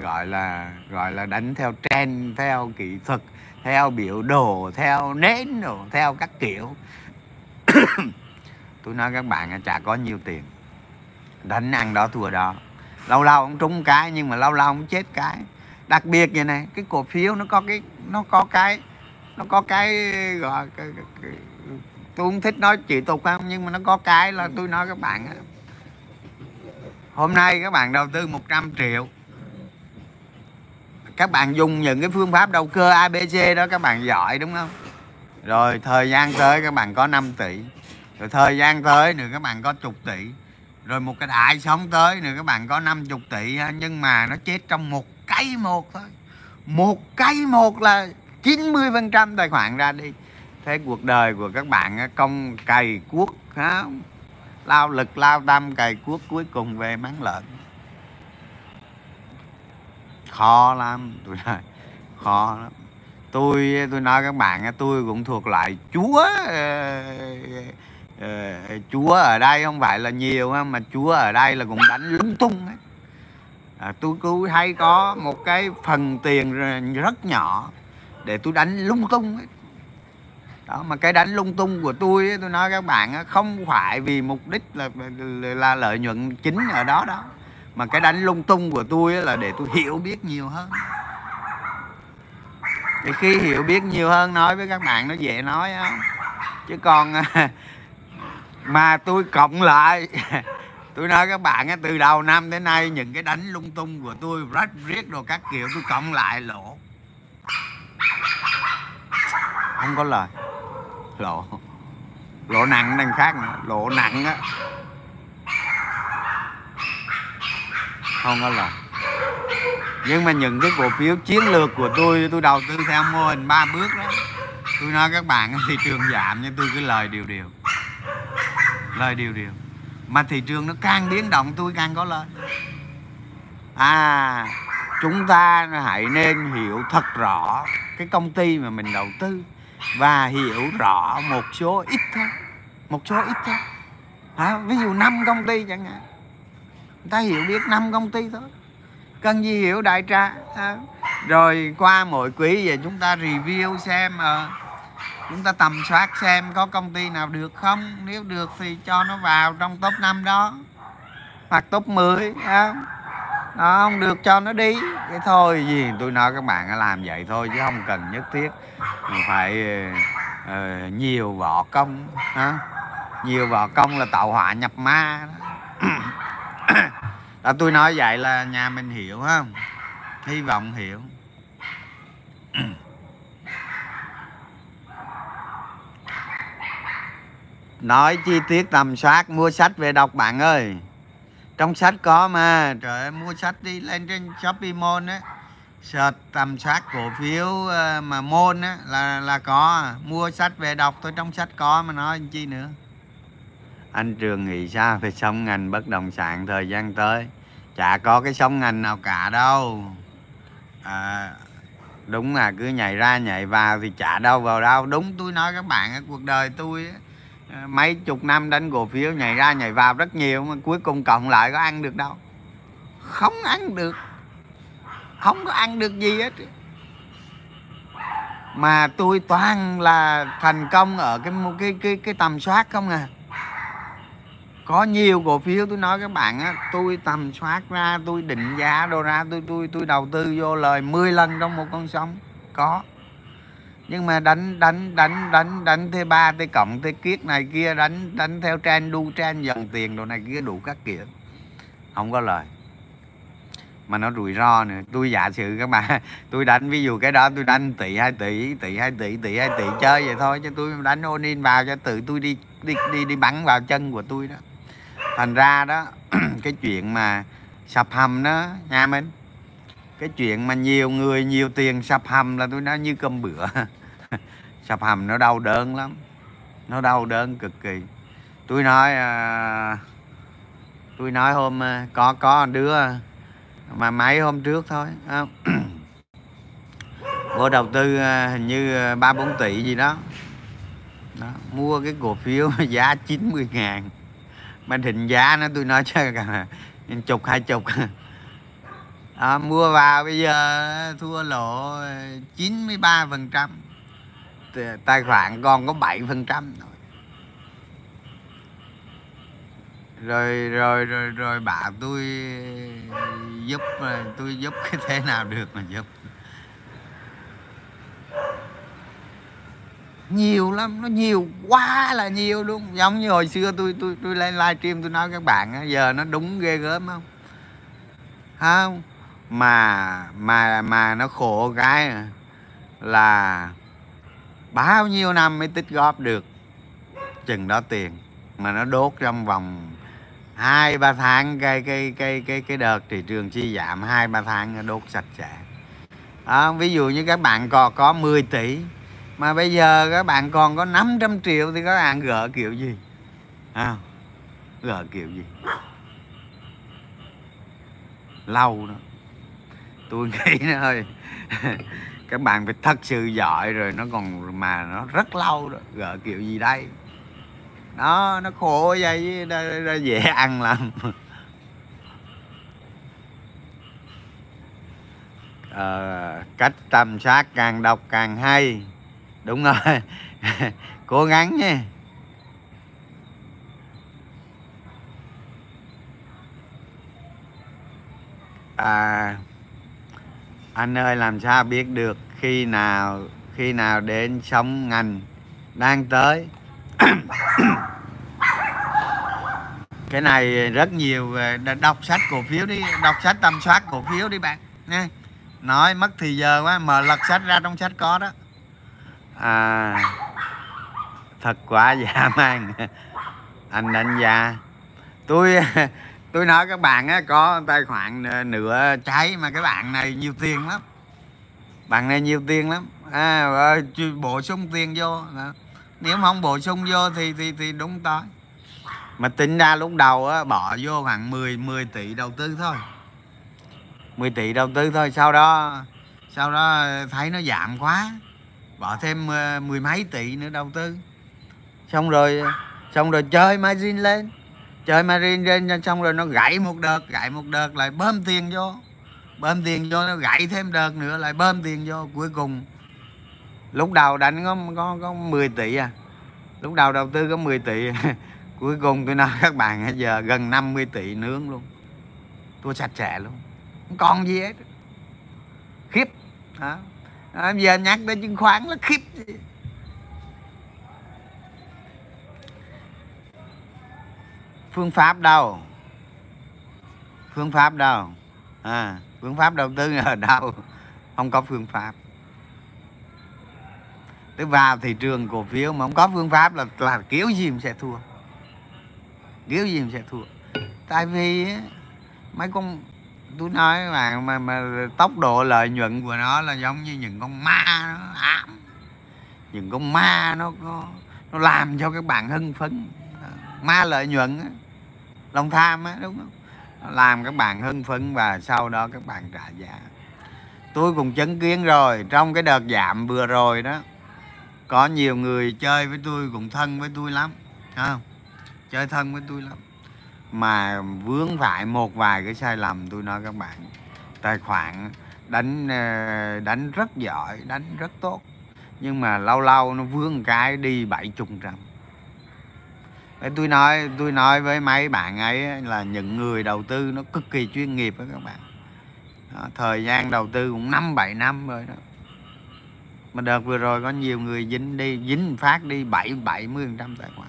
gọi là gọi là đánh theo trend theo kỹ thuật theo biểu đồ theo nến đồ theo các kiểu. Tôi nói các bạn chả có nhiều tiền. Đánh ăn đó thua đó. Lâu lâu ông trúng cái nhưng mà lâu lâu ông chết cái. Đặc biệt vậy này cái cổ phiếu nó có cái nó có cái nó có cái gọi cái, cái, cái, tôi không thích nói chỉ tục không nhưng mà nó có cái là tôi nói các bạn hôm nay các bạn đầu tư 100 triệu. Các bạn dùng những cái phương pháp đầu cơ ABC đó các bạn giỏi, đúng không? Rồi thời gian tới các bạn có 5 tỷ. Rồi thời gian tới nữa các bạn có chục tỷ. Rồi một cái đại sống tới nữa các bạn có 50 tỷ nhưng mà nó chết trong một cây một thôi. Một cây một là 90 phần trăm tài khoản ra đi. Thế cuộc đời của các bạn công cày cuốc không? Lao lực lao đâm cày cuốc cuối cùng về mắng lợn khó lắm tôi nói khó lắm tôi tôi nói các bạn tôi cũng thuộc lại chúa ờ, ờ, ờ, chúa ở đây không phải là nhiều mà chúa ở đây là cũng đánh lung tung ấy. À, tôi cứ hay có một cái phần tiền rất nhỏ để tôi đánh lung tung ấy đó, mà cái đánh lung tung của tôi tôi nói các bạn không phải vì mục đích là là lợi nhuận chính ở đó đó, mà cái đánh lung tung của tôi là để tôi hiểu biết nhiều hơn. Thì khi hiểu biết nhiều hơn, nói với các bạn nó dễ nói, á. Chứ còn à, mà tôi cộng lại, tôi nói các bạn từ đầu năm đến nay những cái đánh lung tung của tôi, rách riết đồ các kiểu, tôi cộng lại lỗ. Không có lời lỗ. Lỗ nặng đằng khác nữa. Lỗ nặng á. Không có là nhưng mà những cái cổ phiếu chiến lược của tôi tôi đầu tư theo mô hình ba bước đó. Tôi nói các bạn, thị trường giảm nhưng tôi cứ lời điều điều. Lời điều điều. Mà thị trường nó càng biến động, tôi càng có lời. À chúng ta hãy nên hiểu thật rõ cái công ty mà mình đầu tư và hiểu rõ một số ít thôi. Một số ít thôi. À, ví dụ năm công ty chẳng hạn. Người ta hiểu biết năm công ty thôi. Cần gì hiểu đại trà à, rồi qua mỗi quý về chúng ta review xem à, chúng ta tầm soát xem có công ty nào được không. Nếu được thì cho nó vào trong top 5 đó. Hoặc top 10 à đó không được cho nó đi. Cái thôi gì tôi nói các bạn làm vậy thôi chứ không cần nhất thiết. Phải uh, nhiều võ công hả? Nhiều võ công là tạo họa nhập ma đó. tôi nói vậy là nhà mình hiểu không hy vọng hiểu. Nói chi tiết tầm soát mua sách về đọc bạn ơi trong sách có mà. Trời ơi mua sách đi lên trên shopee môn á. Search tầm soát cổ phiếu ờ, mà môn á là là có. Mua sách về đọc tôi trong sách có mà nói chi nữa. Anh trường nghĩ sao về sống ngành bất động sản thời gian tới? Chả có cái sống ngành nào cả đâu. À, đúng là cứ nhảy ra nhảy vào thì chả đâu vào đâu. Đúng tôi nói các bạn cuộc đời tôi mấy chục năm đánh cổ phiếu, nhảy ra nhảy vào rất nhiều, mà cuối cùng cộng lại có ăn được đâu. Không ăn được. Không có ăn được gì hết. Mà tôi toàn là thành công ở cái cái cái cái tầm soát không à. Có nhiều cổ phiếu, tôi nói các bạn á, tôi tầm soát ra, tôi định giá đồ ra, tôi tôi tôi đầu tư vô lời 10 lần trong một con sông có nhưng mà đánh đánh đánh đánh đánh thế ba, thế cộng, thế kiết này kia, đánh đánh theo trend, đu trend, dần tiền đồ này kia đủ các kiểu. Không có lời. Mà nó rủi ro nữa. Tôi giả sử các bạn tôi đánh ví dụ cái đó, tôi đánh tỷ hai tỷ tỷ hai tỷ tỷ hai tỷ chơi vậy thôi, chứ tôi đánh ôn in vào cho tự tôi đi đi đi đi bắn vào chân của tôi đó. Thành ra đó, cái chuyện mà sập hầm đó, nha mình cái chuyện mà nhiều người, nhiều tiền sập hầm là tôi nói như cơm bữa. sập hầm nó đau đớn lắm. Nó đau đớn cực kỳ. Tôi nói à, tôi nói hôm à, có có đứa mà mấy hôm trước thôi à. vô đầu tư à, hình như à, ba bốn tỷ gì đó. đó mua cái cổ phiếu giá 90 ngàn. Mà định giá nó tôi nói cho cả chục hai chục. À, mua vào bây giờ thua lỗ 93 phần trăm tài khoản còn có 7 phần trăm rồi rồi rồi rồi bà tôi giúp tôi giúp cái thế nào được mà giúp? Nhiều lắm, nó nhiều quá là nhiều luôn. Giống như hồi xưa tôi tôi tôi lên livestream, tôi nói các bạn giờ nó đúng ghê gớm không? Không? Mà mà mà nó khổ cái là bao nhiêu năm mới tích góp được chừng đó tiền mà nó đốt trong vòng hai ba tháng cái cái cái cái cái đợt thị trường chi giảm hai ba tháng nó đốt sạch sẽ. À, ví dụ như các bạn còn có 10 tỷ mà bây giờ các bạn còn có 500 triệu thì các bạn gỡ kiểu gì? À, gỡ kiểu gì? Lâu đó. Tôi nghĩ nó ơi các bạn phải thật sự giỏi rồi nó còn mà nó rất lâu đó gỡ kiểu gì đây? Đó nó khổ vậy nó, nó dễ ăn lắm. À, cách tâm sát càng đọc càng hay. Đúng rồi. Cố gắng nha. À anh ơi, làm sao biết được khi nào khi nào đến sóng ngành đang tới? Cái này rất nhiều đọc sách cổ phiếu đi, đọc sách tâm soát cổ phiếu đi bạn nha. Nói mất thì giờ quá, mở lật sách ra trong sách có đó. À thật quá dã man. Anh đánh giá. Tôi tôi nói các bạn á, có tài khoản ờ, nửa cháy mà cái bạn này nhiều tiền lắm. Bạn này nhiều tiền lắm. À, ờ, bổ sung tiền vô. Nếu không bổ sung vô thì thì thì đúng tối. Mà tính ra lúc đầu á, bỏ vô khoảng 10 10 tỷ đầu tư thôi. 10 tỷ đầu tư thôi sau đó sau đó ờ, thấy nó giảm quá. Bỏ thêm mười mấy tỷ nữa đầu tư. Xong rồi xong rồi chơi margin lên chơi margin lên xong rồi nó gãy một đợt gãy một đợt lại bơm tiền vô. Bơm tiền vô nó gãy thêm đợt nữa lại bơm tiền vô. Cuối cùng lúc đầu đánh có có có 10 tỷ à. Lúc đầu đầu tư có 10 tỷ à. cuối cùng tôi nói các bạn à, giờ gần 50 tỷ nướng luôn. Tôi sạch sẽ luôn. Không còn gì hết. Khiếp. Đó. À, giờ nhắc tới chứng khoán là khiếp phương pháp đâu? Phương pháp đâu? À phương pháp đầu tư ở đâu? Không có phương pháp. Tức vào thị trường cổ phiếu mà không có phương pháp là là kiểu gì mình sẽ thua. Kiểu gì mình sẽ thua. Tại vì mấy con, tôi nói mà mà mà tốc độ lợi nhuận của nó là giống như những con ma nó ám. Những con ma nó nó nó làm cho các bạn hưng phấn. Ờ, ma lợi nhuận lòng tham á, đúng không? Nó làm các bạn hưng phấn và sau đó các bạn trả giá. Tôi cũng chứng kiến rồi, trong cái đợt giảm vừa rồi đó, có nhiều người chơi với tôi cũng thân với tôi lắm không? Chơi thân với tôi lắm. Mà vướng phải một vài cái sai lầm, tôi nói các bạn, tài khoản đánh ờ, đánh rất giỏi, đánh rất tốt. Nhưng mà lâu lâu nó vướng cái đi bảy chục trăm tôi nói tôi nói với mấy bạn ấy là những người đầu tư nó cực kỳ chuyên nghiệp đó các bạn. Đó, thời gian đầu tư cũng năm bảy năm rồi đó. Mà đợt vừa rồi có nhiều người dính đi dính phát đi bảy bảy mươi trăm tài khoản.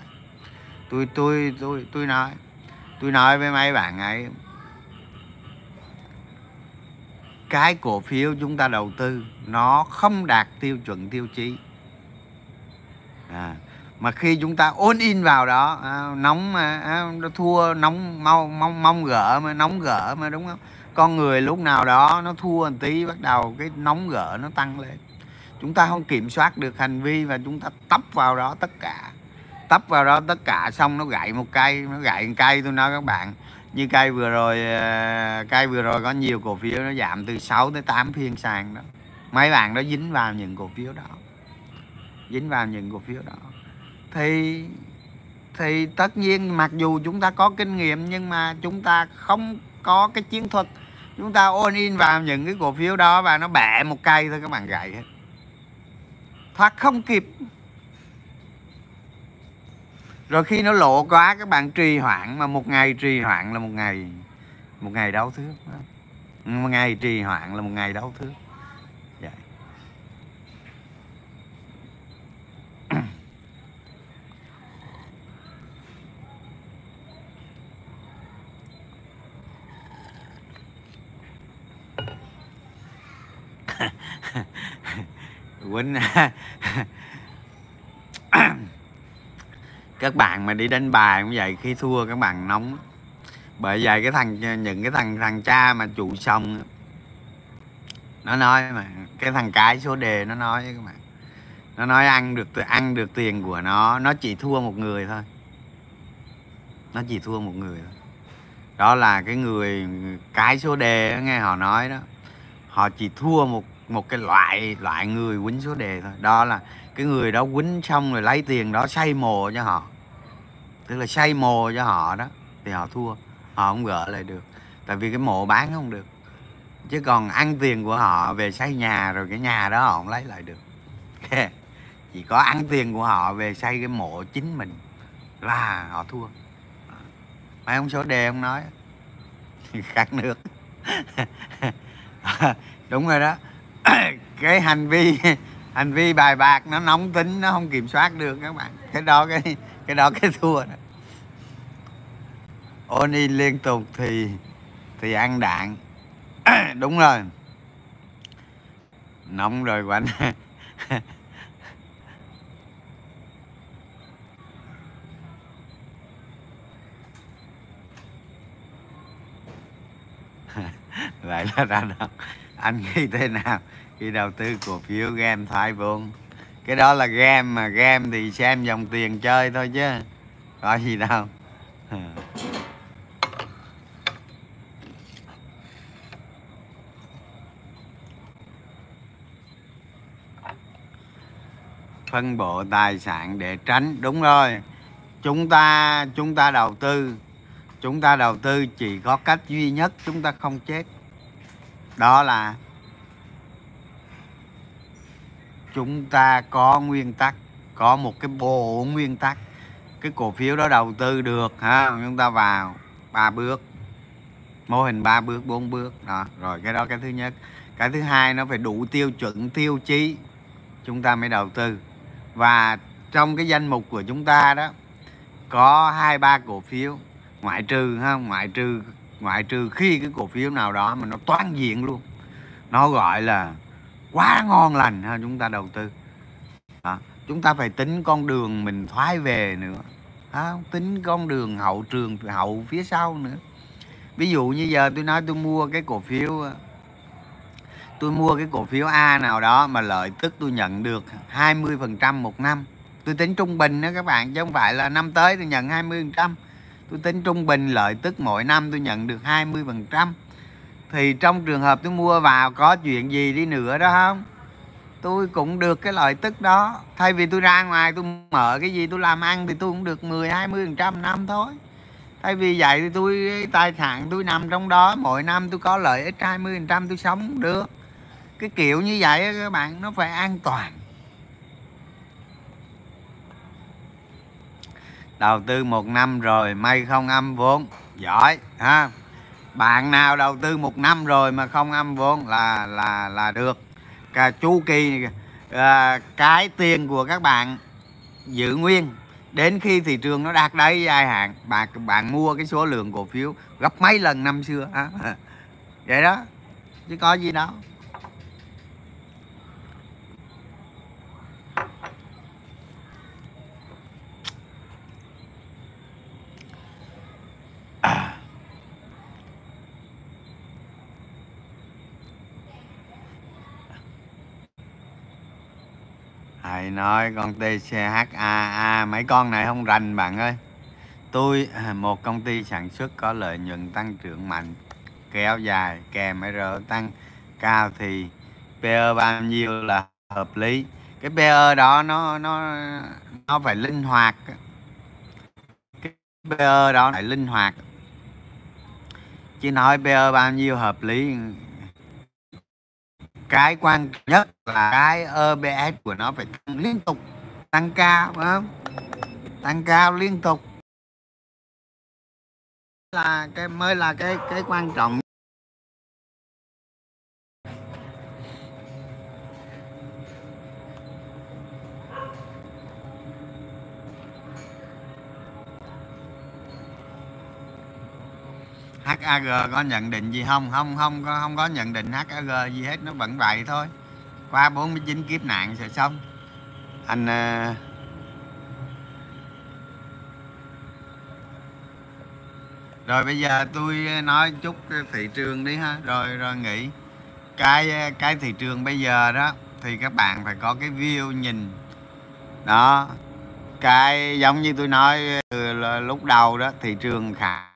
Tôi tôi tôi tôi nói tôi nói với mấy bạn ấy cái cổ phiếu chúng ta đầu tư nó không đạt tiêu chuẩn tiêu chí. À, mà khi chúng ta ôn in vào đó à, nóng mà à, nó thua nóng mau mong mong gỡ mà nóng gỡ mà đúng không? Con người lúc nào đó nó thua một tí bắt đầu cái nóng gỡ nó tăng lên. Chúng ta không kiểm soát được hành vi và chúng ta tấp vào đó tất cả. Tấp vào đó tất cả xong nó gãy một cây nó gãy một cây tôi nói các bạn. Như cây vừa rồi à, cây vừa rồi có nhiều cổ phiếu nó giảm từ 6 tới 8 phiên sàn đó. Mấy bạn đó dính vào những cổ phiếu đó. Dính vào những cổ phiếu đó thì thì tất nhiên mặc dù chúng ta có kinh nghiệm nhưng mà chúng ta không có cái chiến thuật. Chúng ta ôn in vào những cái cổ phiếu đó và nó bẻ một cây thôi các bạn gãy hết. Thoát không kịp. Rồi khi nó lộ quá, các bạn trì hoãn mà một ngày trì hoãn là một ngày một ngày đau thương. Một ngày trì hoãn là một ngày đau thương vậy quýnh. Các bạn mà đi đánh bài cũng vậy, khi thua các bạn nóng. Bởi vậy cái thằng, những cái thằng thằng cha mà chủ xong nó nói mà, cái thằng cái số đề nó nói với các bạn. Nó nói ăn được ăn được tiền của nó nó chỉ thua một người thôi. Nó chỉ thua một người thôi. Đó là cái người, cái số đề nghe họ nói đó họ chỉ thua một một cái loại loại người quýnh số đề thôi. Đó là cái người đó quýnh xong rồi lấy tiền đó xây mồ cho họ. Tức là xây mồ cho họ đó, thì họ thua. Họ không gỡ lại được. Tại vì cái mộ bán không được. Chứ còn ăn tiền của họ về xây nhà rồi cái nhà đó họ không lấy lại được. Chỉ có ăn tiền của họ về xây cái mộ chính mình là họ thua. Mấy ông số đề ông nói. Khác nước. đúng rồi đó. Cái hành vi hành vi bài bạc nó nóng tính, nó không kiểm soát được các bạn. Cái đó, cái cái đó cái thua đó. Ôn in liên tục thì thì ăn đạn. Đúng rồi. Nóng rồi quanh vậy là ra đó anh nghĩ thế nào khi đầu tư cổ phiếu game thoái vốn? Cái đó là game mà game thì xem dòng tiền chơi thôi chứ. Có gì đâu. Phân bổ tài sản để tránh, đúng rồi. Chúng ta chúng ta đầu tư chúng ta đầu tư chỉ có cách duy nhất chúng ta không chết. Đó là chúng ta có nguyên tắc, có một cái bộ nguyên tắc. Cái cổ phiếu đó đầu tư được, ha, chúng ta vào ba bước. Mô hình ba bước, bốn bước, đó. Rồi, cái đó cái thứ nhất. Cái thứ hai nó phải đủ tiêu chuẩn, tiêu chí. Chúng ta mới đầu tư. Và trong cái danh mục của chúng ta đó, có hai ba cổ phiếu ngoại trừ ha ngoại trừ ngoại trừ khi cái cổ phiếu nào đó mà nó toàn diện luôn. Nó gọi là quá ngon lành ha chúng ta đầu tư. Đó. chúng ta phải tính con đường mình thoái về nữa. À, tính con đường hậu trường hậu phía sau nữa. Ví dụ như giờ tôi nói tôi mua cái cổ phiếu tôi mua cái cổ phiếu A nào đó mà lợi tức tôi nhận được 20% một năm. Tôi tính trung bình đó các bạn chứ không phải là năm tới tôi nhận 20% tôi tính trung bình lợi tức mỗi năm tôi nhận được 20% thì trong trường hợp tôi mua vào có chuyện gì đi nữa đó không? Tôi cũng được cái lợi tức đó. Thay vì tôi ra ngoài tôi mở cái gì tôi làm ăn thì tôi cũng được 10 20 phần trăm năm thôi. Thay vì vậy thì tôi tài sản tôi nằm trong đó. Mỗi năm tôi có lợi ích 20 phần trăm tôi sống được. Cái kiểu như vậy các bạn, nó phải an toàn. Đầu tư một năm rồi may không âm vốn. Giỏi ha? Bạn nào đầu tư một năm rồi mà không âm vốn là là là được. Cả chu kỳ à, cái tiền của các bạn giữ nguyên. Đến khi thị trường nó đạt đáy dài hạn bạn bạn mua cái số lượng cổ phiếu gấp mấy lần năm xưa ha? Vậy đó chứ có gì đâu. À. thầy nói con TCHA mấy con này không rành bạn ơi. Tôi, một công ty sản xuất có lợi nhuận tăng trưởng mạnh, kéo dài, kèm R tăng cao thì PE bao nhiêu là hợp lý. Cái PE đó nó nó nó phải linh hoạt. Cái PE đó phải linh hoạt chỉ nói PE bao nhiêu hợp lý. Cái quan trọng nhất là cái EPS của nó phải tăng liên tục, tăng cao, phải không? Tăng cao liên tục. Là cái, mới là cái cái quan trọng HAG có nhận định gì không? Không không có không có nhận định HAG gì hết nó vẫn vậy thôi. Qua 49 kiếp nạn rồi xong. Anh uh, rồi bây giờ tôi nói chút thị trường đi ha. Rồi rồi nghĩ. Cái cái thị trường bây giờ đó thì các bạn phải có cái view nhìn. Đó. Cái giống như tôi nói từ lúc đầu đó thị trường khả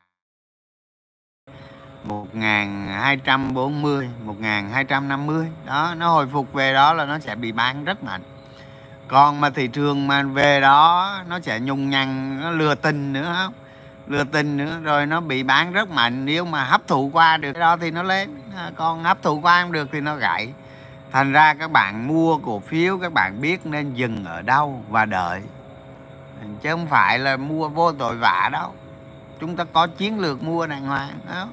1240 1250 đó, nó hồi phục về đó là nó sẽ bị bán rất mạnh. Còn mà thị trường mà về đó, nó sẽ nhung nhằn nó lừa tình nữa, không? Lừa tình nữa, rồi nó bị bán rất mạnh. Nếu mà hấp thụ qua được đó thì nó lên. À, còn hấp thụ qua không được thì nó gãy. Thành ra các bạn mua cổ phiếu, các bạn biết nên dừng ở đâu và đợi. Chứ không phải là mua vô tội vạ đâu. Chúng ta có chiến lược mua đàng hoàng đó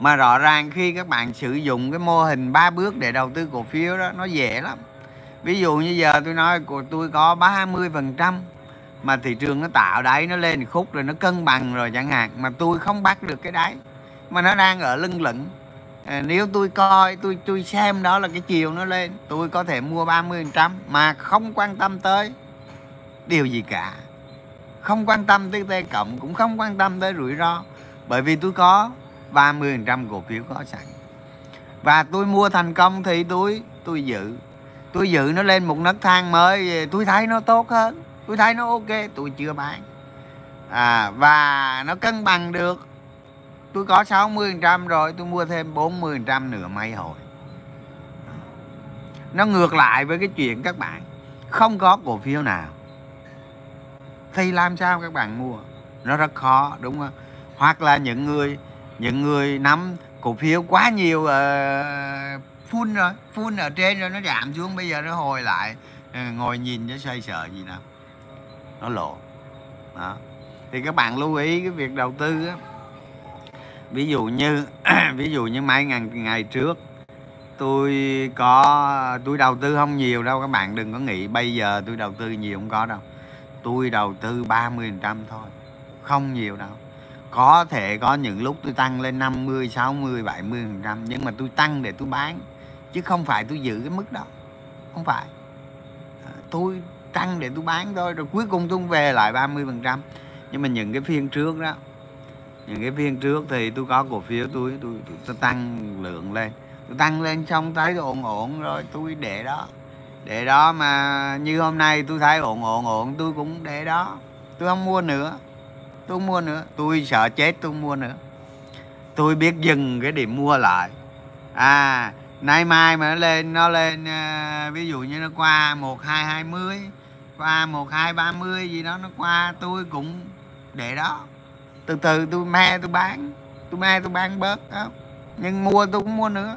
mà rõ ràng khi các bạn sử dụng cái mô hình ba bước để đầu tư cổ phiếu đó nó dễ lắm. Ví dụ như giờ tôi nói của tôi có 30 phần trăm mà thị trường nó tạo đáy nó lên khúc rồi nó cân bằng rồi chẳng hạn mà tôi không bắt được cái đáy. Mà nó đang ở lưng lửng. À, nếu tôi coi tôi tôi xem đó là cái chiều nó lên tôi có thể mua 30 phần trăm mà không quan tâm tới điều gì cả. Không quan tâm tới t cộng cũng không quan tâm tới rủi ro. Bởi vì tôi có 30% cổ phiếu có sẵn. Và tôi mua thành công thì tôi tôi giữ. Tôi giữ nó lên một nấc thang mới tôi thấy nó tốt hơn. Tôi thấy nó ok tôi chưa bán. À, và nó cân bằng được. Tôi có 60% rồi tôi mua thêm 40% nữa mấy hồi. Nó ngược lại với cái chuyện các bạn không có cổ phiếu nào. Thì làm sao các bạn mua? Nó rất khó đúng không? Hoặc là những người những người nắm cổ phiếu quá nhiều uh, full rồi full ở trên rồi nó giảm xuống bây giờ nó hồi lại. Uh, ngồi nhìn nó xoay sợ gì nào. Nó lộ. Đó. Thì các bạn lưu ý cái việc đầu tư á. Ví dụ như ví dụ như mấy ngày ngày trước tôi có tôi đầu tư không nhiều đâu các bạn đừng có nghĩ bây giờ tôi đầu tư nhiều không có đâu. Tôi đầu tư 30 trăm thôi không nhiều đâu có thể có những lúc tôi tăng lên 50 60 70 phần trăm nhưng mà tôi tăng để tôi bán chứ không phải tôi giữ cái mức đó. Không phải. À, tôi tăng để tôi bán thôi rồi cuối cùng tôi về lại 30 phần trăm. Nhưng mà những cái phiên trước đó những cái phiên trước thì tôi có cổ phiếu tôi tôi, tôi, tôi tăng lượng lên. Tôi tăng lên xong thấy ổn ổn rồi tôi để đó. Để đó mà như hôm nay tôi thấy ổn ổn ổn tôi cũng để đó. Tôi không mua nữa tôi mua nữa. Tôi sợ chết tôi mua nữa. Tôi biết dừng cái điểm mua lại. À nay mai mà nó lên nó lên à, ví dụ như nó qua một hai hai mươi qua một hai ba mươi gì đó nó qua tôi cũng để đó. Từ từ tôi me tôi bán. Tôi me tôi bán bớt đó. Nhưng mua tôi cũng mua nữa.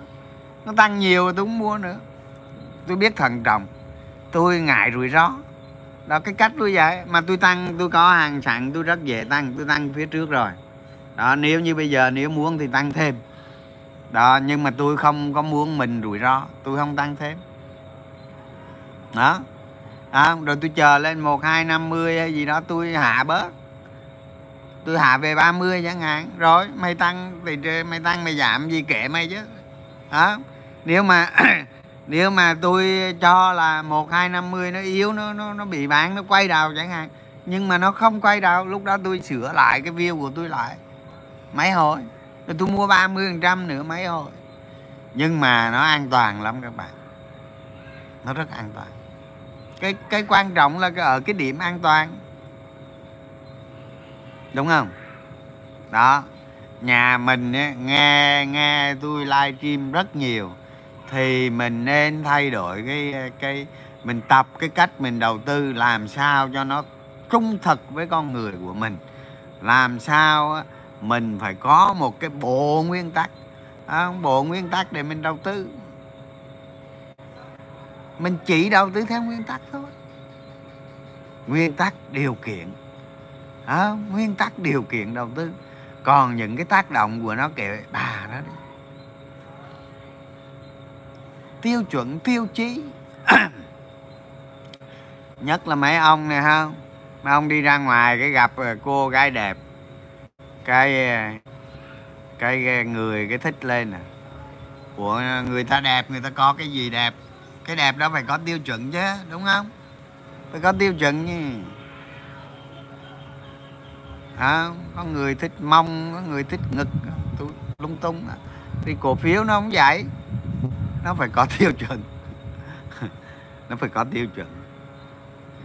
Nó tăng nhiều tôi cũng mua nữa. Tôi biết thận trọng. Tôi ngại rủi ro đó cái cách tôi vậy mà tôi tăng tôi có hàng sẵn tôi rất dễ tăng tôi tăng phía trước rồi. Đó nếu như bây giờ nếu muốn thì tăng thêm. Đó nhưng mà tôi không có muốn mình rủi ro tôi không tăng thêm. Đó. À, rồi tôi chờ lên một hai năm mươi hay gì đó tôi hạ bớt. Tôi hạ về 30 chẳng hạn. Rồi mày tăng thì mày tăng mày giảm gì kệ mày chứ. Đó. Nếu mà nếu mà tôi cho là một, hai, năm mươi nó yếu, nó nó nó bị bán nó quay đầu chẳng hạn. Nhưng mà nó không quay đầu lúc đó tôi sửa lại cái view của tôi lại. Mấy hồi? Rồi tôi mua 30 phần trăm nữa, mấy hồi? Nhưng mà nó an toàn lắm các bạn. Nó rất an toàn. Cái cái quan trọng là ở cái điểm an toàn. Đúng không? Đó. Nhà mình nghe nghe tôi livestream rất nhiều thì mình nên thay đổi cái ờ, cái mình tập cái cách mình đầu tư làm sao cho nó trung thực với con người của mình. Làm sao mình phải có một cái bộ nguyên tắc à, bộ nguyên tắc để mình đầu tư. Mình chỉ đầu tư theo nguyên tắc thôi. Nguyên tắc điều kiện à, nguyên tắc điều kiện đầu tư. Còn những cái tác động của nó kệ bà đó đấy tiêu chuẩn tiêu chí. Nhất là mấy ông này không mấy ông đi ra ngoài cái gặp ờ, cô gái đẹp. Cái ờ, cái ờ, người cái thích lên nè. Của người ta đẹp người ta có cái gì đẹp? Cái đẹp đó phải có tiêu chuẩn chứ đúng không? Phải có tiêu chuẩn như à, có người thích mông có người thích ngực tôi lung tung đi cổ phiếu nó không vậy nó phải có tiêu chuẩn. Nó phải có tiêu chuẩn.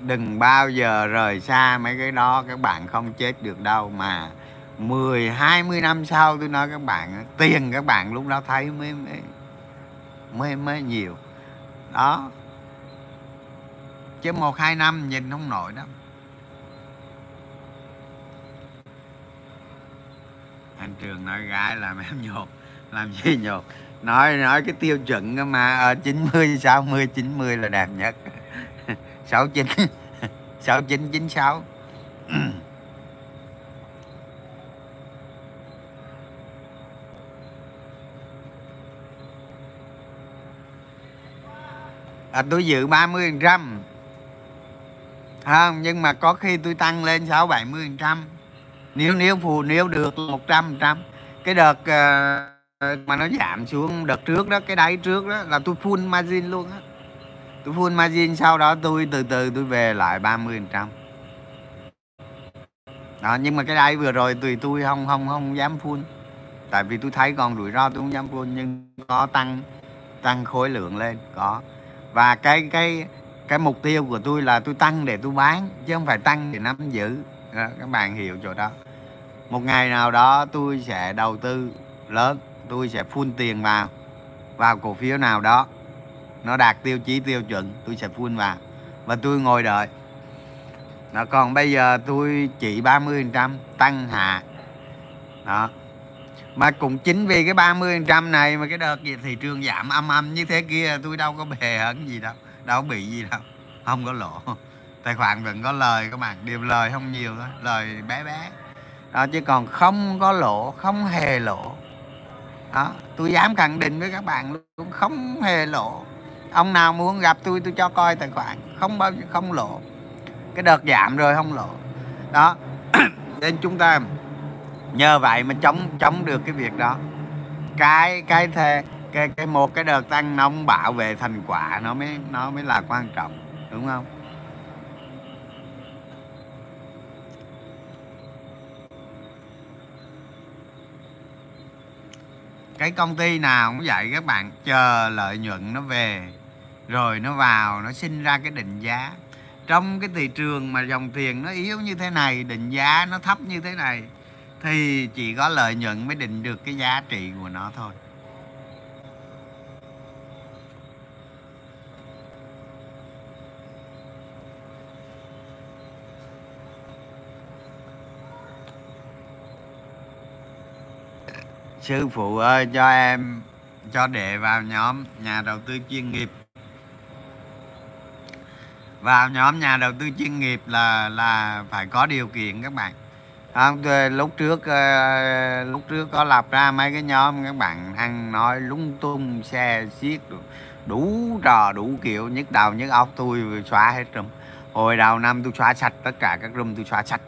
Đừng bao giờ rời xa mấy cái đó các bạn không chết được đâu mà 10 20 năm sau tôi nói các bạn tiền các bạn lúc đó thấy mới mới mới, mới nhiều. Đó. Chứ một hai năm nhìn không nổi đâu. Anh trường nói gái làm em nhột làm gì nhột? Nói nói cái tiêu chuẩn mà ở 90 60 90 là đẹp nhất. 69 69 96 à, tôi dự 30 phần trăm. Không nhưng mà có khi tôi tăng lên 6 70 phần trăm. Nếu nếu phù nếu được 100 phần trăm. Cái đợt uh, mà nó giảm xuống đợt trước đó cái đáy trước đó là tôi full margin luôn á. Tôi full margin sau đó tôi từ từ tôi về lại 30 trăm. Đó nhưng mà cái đáy vừa rồi tùy tôi không không không dám full. Tại vì tôi thấy còn rủi ro tôi không dám full nhưng có tăng tăng khối lượng lên có. Và cái cái cái mục tiêu của tôi là tôi tăng để tôi bán chứ không phải tăng để nắm giữ. Đó, các bạn hiểu chỗ đó. Một ngày nào đó tôi sẽ đầu tư lớn tôi sẽ phun tiền vào. Vào cổ phiếu nào đó. Nó đạt tiêu chí, tiêu chuẩn, tôi sẽ phun vào. Và tôi ngồi đợi. Nó còn bây giờ tôi chỉ 30 trăm tăng hạ. Đó. Mà cũng chính vì cái 30 trăm này mà cái đợt gì thị trường giảm âm âm như thế kia, tôi đâu có bề hấn gì đâu đâu bị gì đâu. Không có lỗ. Tài khoản vẫn có lời, các bạn. Điều lời không nhiều thôi lời bé bé. Đó, chứ còn không có lỗ, không hề lỗ đó, tôi dám khẳng định với các bạn luôn, không hề lỗ ông nào muốn gặp tôi tôi cho coi tài khoản, không bao giờ không lỗ cái đợt giảm rồi không lỗ đó, nên chúng ta nhờ vậy mà chống chống được cái việc đó. Cái cái thề, cái cái một cái đợt tăng nóng bảo vệ thành quả nó mới nó mới là quan trọng, đúng không? Cái công ty nào cũng vậy, các bạn chờ lợi nhuận nó về, rồi nó vào, nó sinh ra cái định giá. Trong cái thị trường mà dòng tiền nó yếu như thế này, định giá nó thấp như thế này, thì chỉ có lợi nhuận mới định được cái giá trị của nó thôi. Sư phụ ơi, cho em, cho đệ vào nhóm nhà đầu tư chuyên nghiệp. Vào nhóm nhà đầu tư chuyên nghiệp là là phải có điều kiện các bạn. Không lúc trước ờ, lúc trước có lập ra mấy cái nhóm, các bạn ăn nói lung tung, xe xiết đủ trò, đủ kiểu, nhức đầu, nhức óc, tôi xóa hết rồi hồi đầu năm tôi xóa sạch tất cả các room tôi xóa sạch.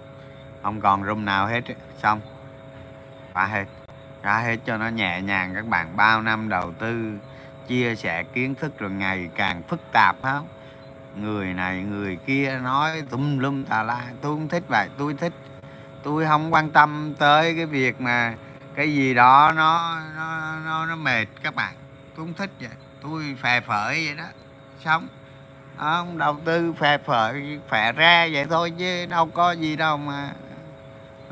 Không còn room nào hết xong, xóa hết ra hết cho nó nhẹ nhàng các bạn. Bao năm đầu tư chia sẻ kiến thức rồi ngày càng phức tạp không? Người này người kia nói tùm lum tà la. Tôi không thích vậy tôi thích. Tôi không quan tâm tới cái việc mà cái gì đó nó nó nó, nó mệt các bạn. Tôi không thích vậy. Tôi phè phởi vậy đó. Sống. Không đầu tư phè phởi phè ra vậy thôi chứ đâu có gì đâu mà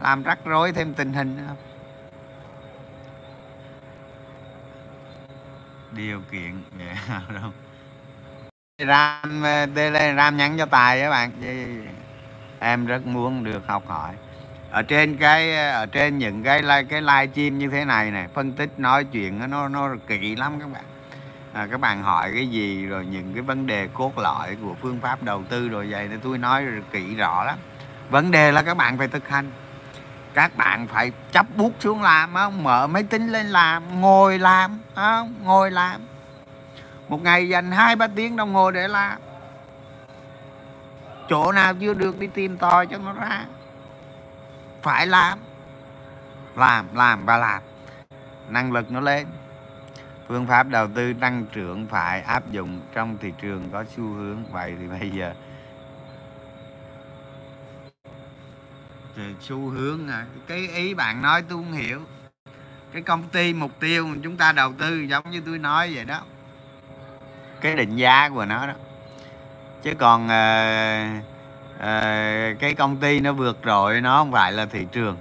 làm rắc rối thêm tình hình không điều kiện dạ, yeah, đâu ram ờ, ram nhắn cho tài các bạn em rất muốn được học hỏi. Ở trên cái ờ, ở trên những cái like cái live stream như thế này này phân tích nói chuyện nó nó kỹ lắm các bạn. À, các bạn hỏi cái gì rồi những cái vấn đề cốt lõi của phương pháp đầu tư rồi vậy nên tôi nói kỹ rõ lắm. Vấn đề là các bạn phải thực hành các bạn phải chấp bút xuống làm không mở máy tính lên làm, ngồi làm không ngồi làm. Một ngày dành hai, ba tiếng đồng hồ để làm. Chỗ nào chưa được đi tìm tòi cho nó ra. Phải làm. Làm làm và làm. Năng lực nó lên. Phương pháp đầu tư tăng trưởng phải áp dụng trong thị trường có xu hướng. Vậy thì bây giờ xu hướng à. Cái ý bạn nói tôi không hiểu. Cái công ty mục tiêu mà chúng ta đầu tư giống như tôi nói vậy đó. Cái định giá của nó đó. Chứ còn à, à, cái công ty nó vượt rồi nó không phải là thị trường.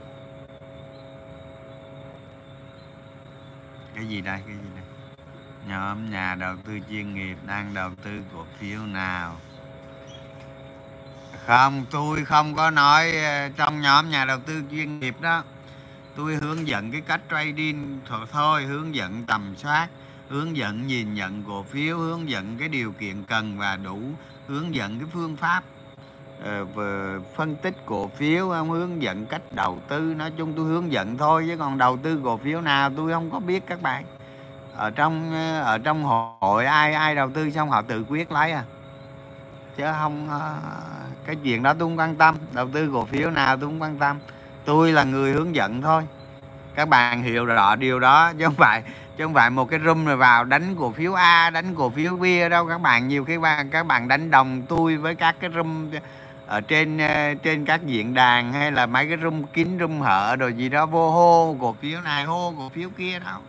Cái gì đây? Cái gì đây? Nhóm nhà đầu tư chuyên nghiệp đang đầu tư cổ phiếu nào? Không tôi không có nói ờ, trong nhóm nhà đầu tư chuyên nghiệp đó. Tôi hướng dẫn cái cách trading thôi hướng dẫn tầm soát hướng dẫn nhìn nhận cổ phiếu hướng dẫn cái điều kiện cần và đủ hướng dẫn cái phương pháp uh, phân tích cổ phiếu không hướng dẫn cách đầu tư. Nói chung tôi hướng dẫn thôi chứ còn đầu tư cổ phiếu nào tôi không có biết các bạn. Ở trong ờ, ở trong hội ai ai đầu tư xong họ tự quyết lấy à chứ không à, cái chuyện đó tôi không quan tâm. Đầu tư cổ phiếu nào tôi không quan tâm. Tôi là người hướng dẫn thôi. Các bạn hiểu rõ điều đó, chứ không phải, chứ không phải một cái room rồi vào đánh cổ phiếu A, đánh cổ phiếu B đâu. Các bạn nhiều khi các bạn đánh đồng tôi với các cái room ở trên à, trên các diễn đàn hay là mấy cái room kín room hở rồi gì đó, vô hô, cổ phiếu này hô, cổ phiếu kia đâu.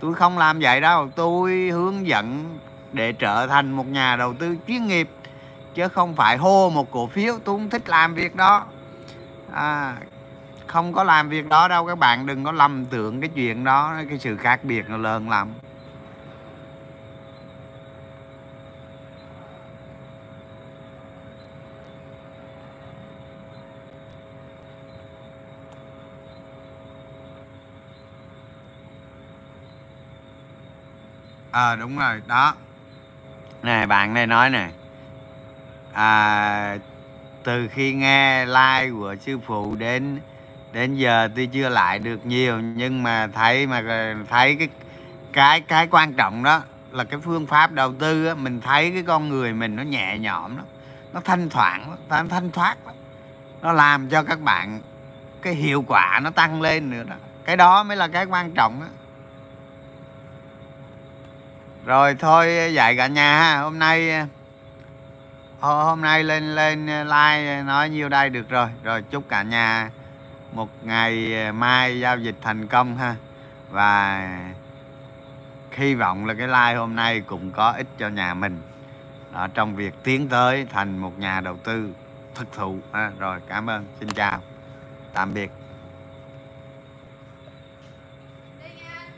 Tôi không làm vậy đâu. Tôi hướng dẫn để trở thành một nhà đầu tư chuyên nghiệp chứ không phải hô một cổ phiếu tôi không thích làm việc đó. À, không có làm việc đó đâu các bạn đừng có lầm tưởng cái chuyện đó cái sự khác biệt nó lớn lắm. Ờ à, đúng rồi đó. Nè bạn này nói nè à, từ khi nghe like của sư phụ đến đến giờ tôi chưa lại được nhiều nhưng mà thấy mà ờ, thấy cái cái cái quan trọng đó là cái phương pháp đầu tư á, mình thấy cái con người mình nó nhẹ nhõm lắm nó thanh thoảng nó thanh thoát lắm. nó làm cho các bạn cái hiệu quả nó tăng lên nữa đó. Cái đó mới là cái quan trọng đó rồi thôi dạy cả nhà ha. Hôm nay hôm nay lên lên ờ, like ờ, nói nhiêu đây được rồi. Rồi chúc cả nhà một ngày ờ, mai giao dịch thành công ha. Và hy vọng là cái like hôm nay cũng có ích cho nhà mình. Đó, trong việc tiến tới thành một nhà đầu tư thực thụ. Ha. rồi cảm ơn. Xin chào. Tạm biệt.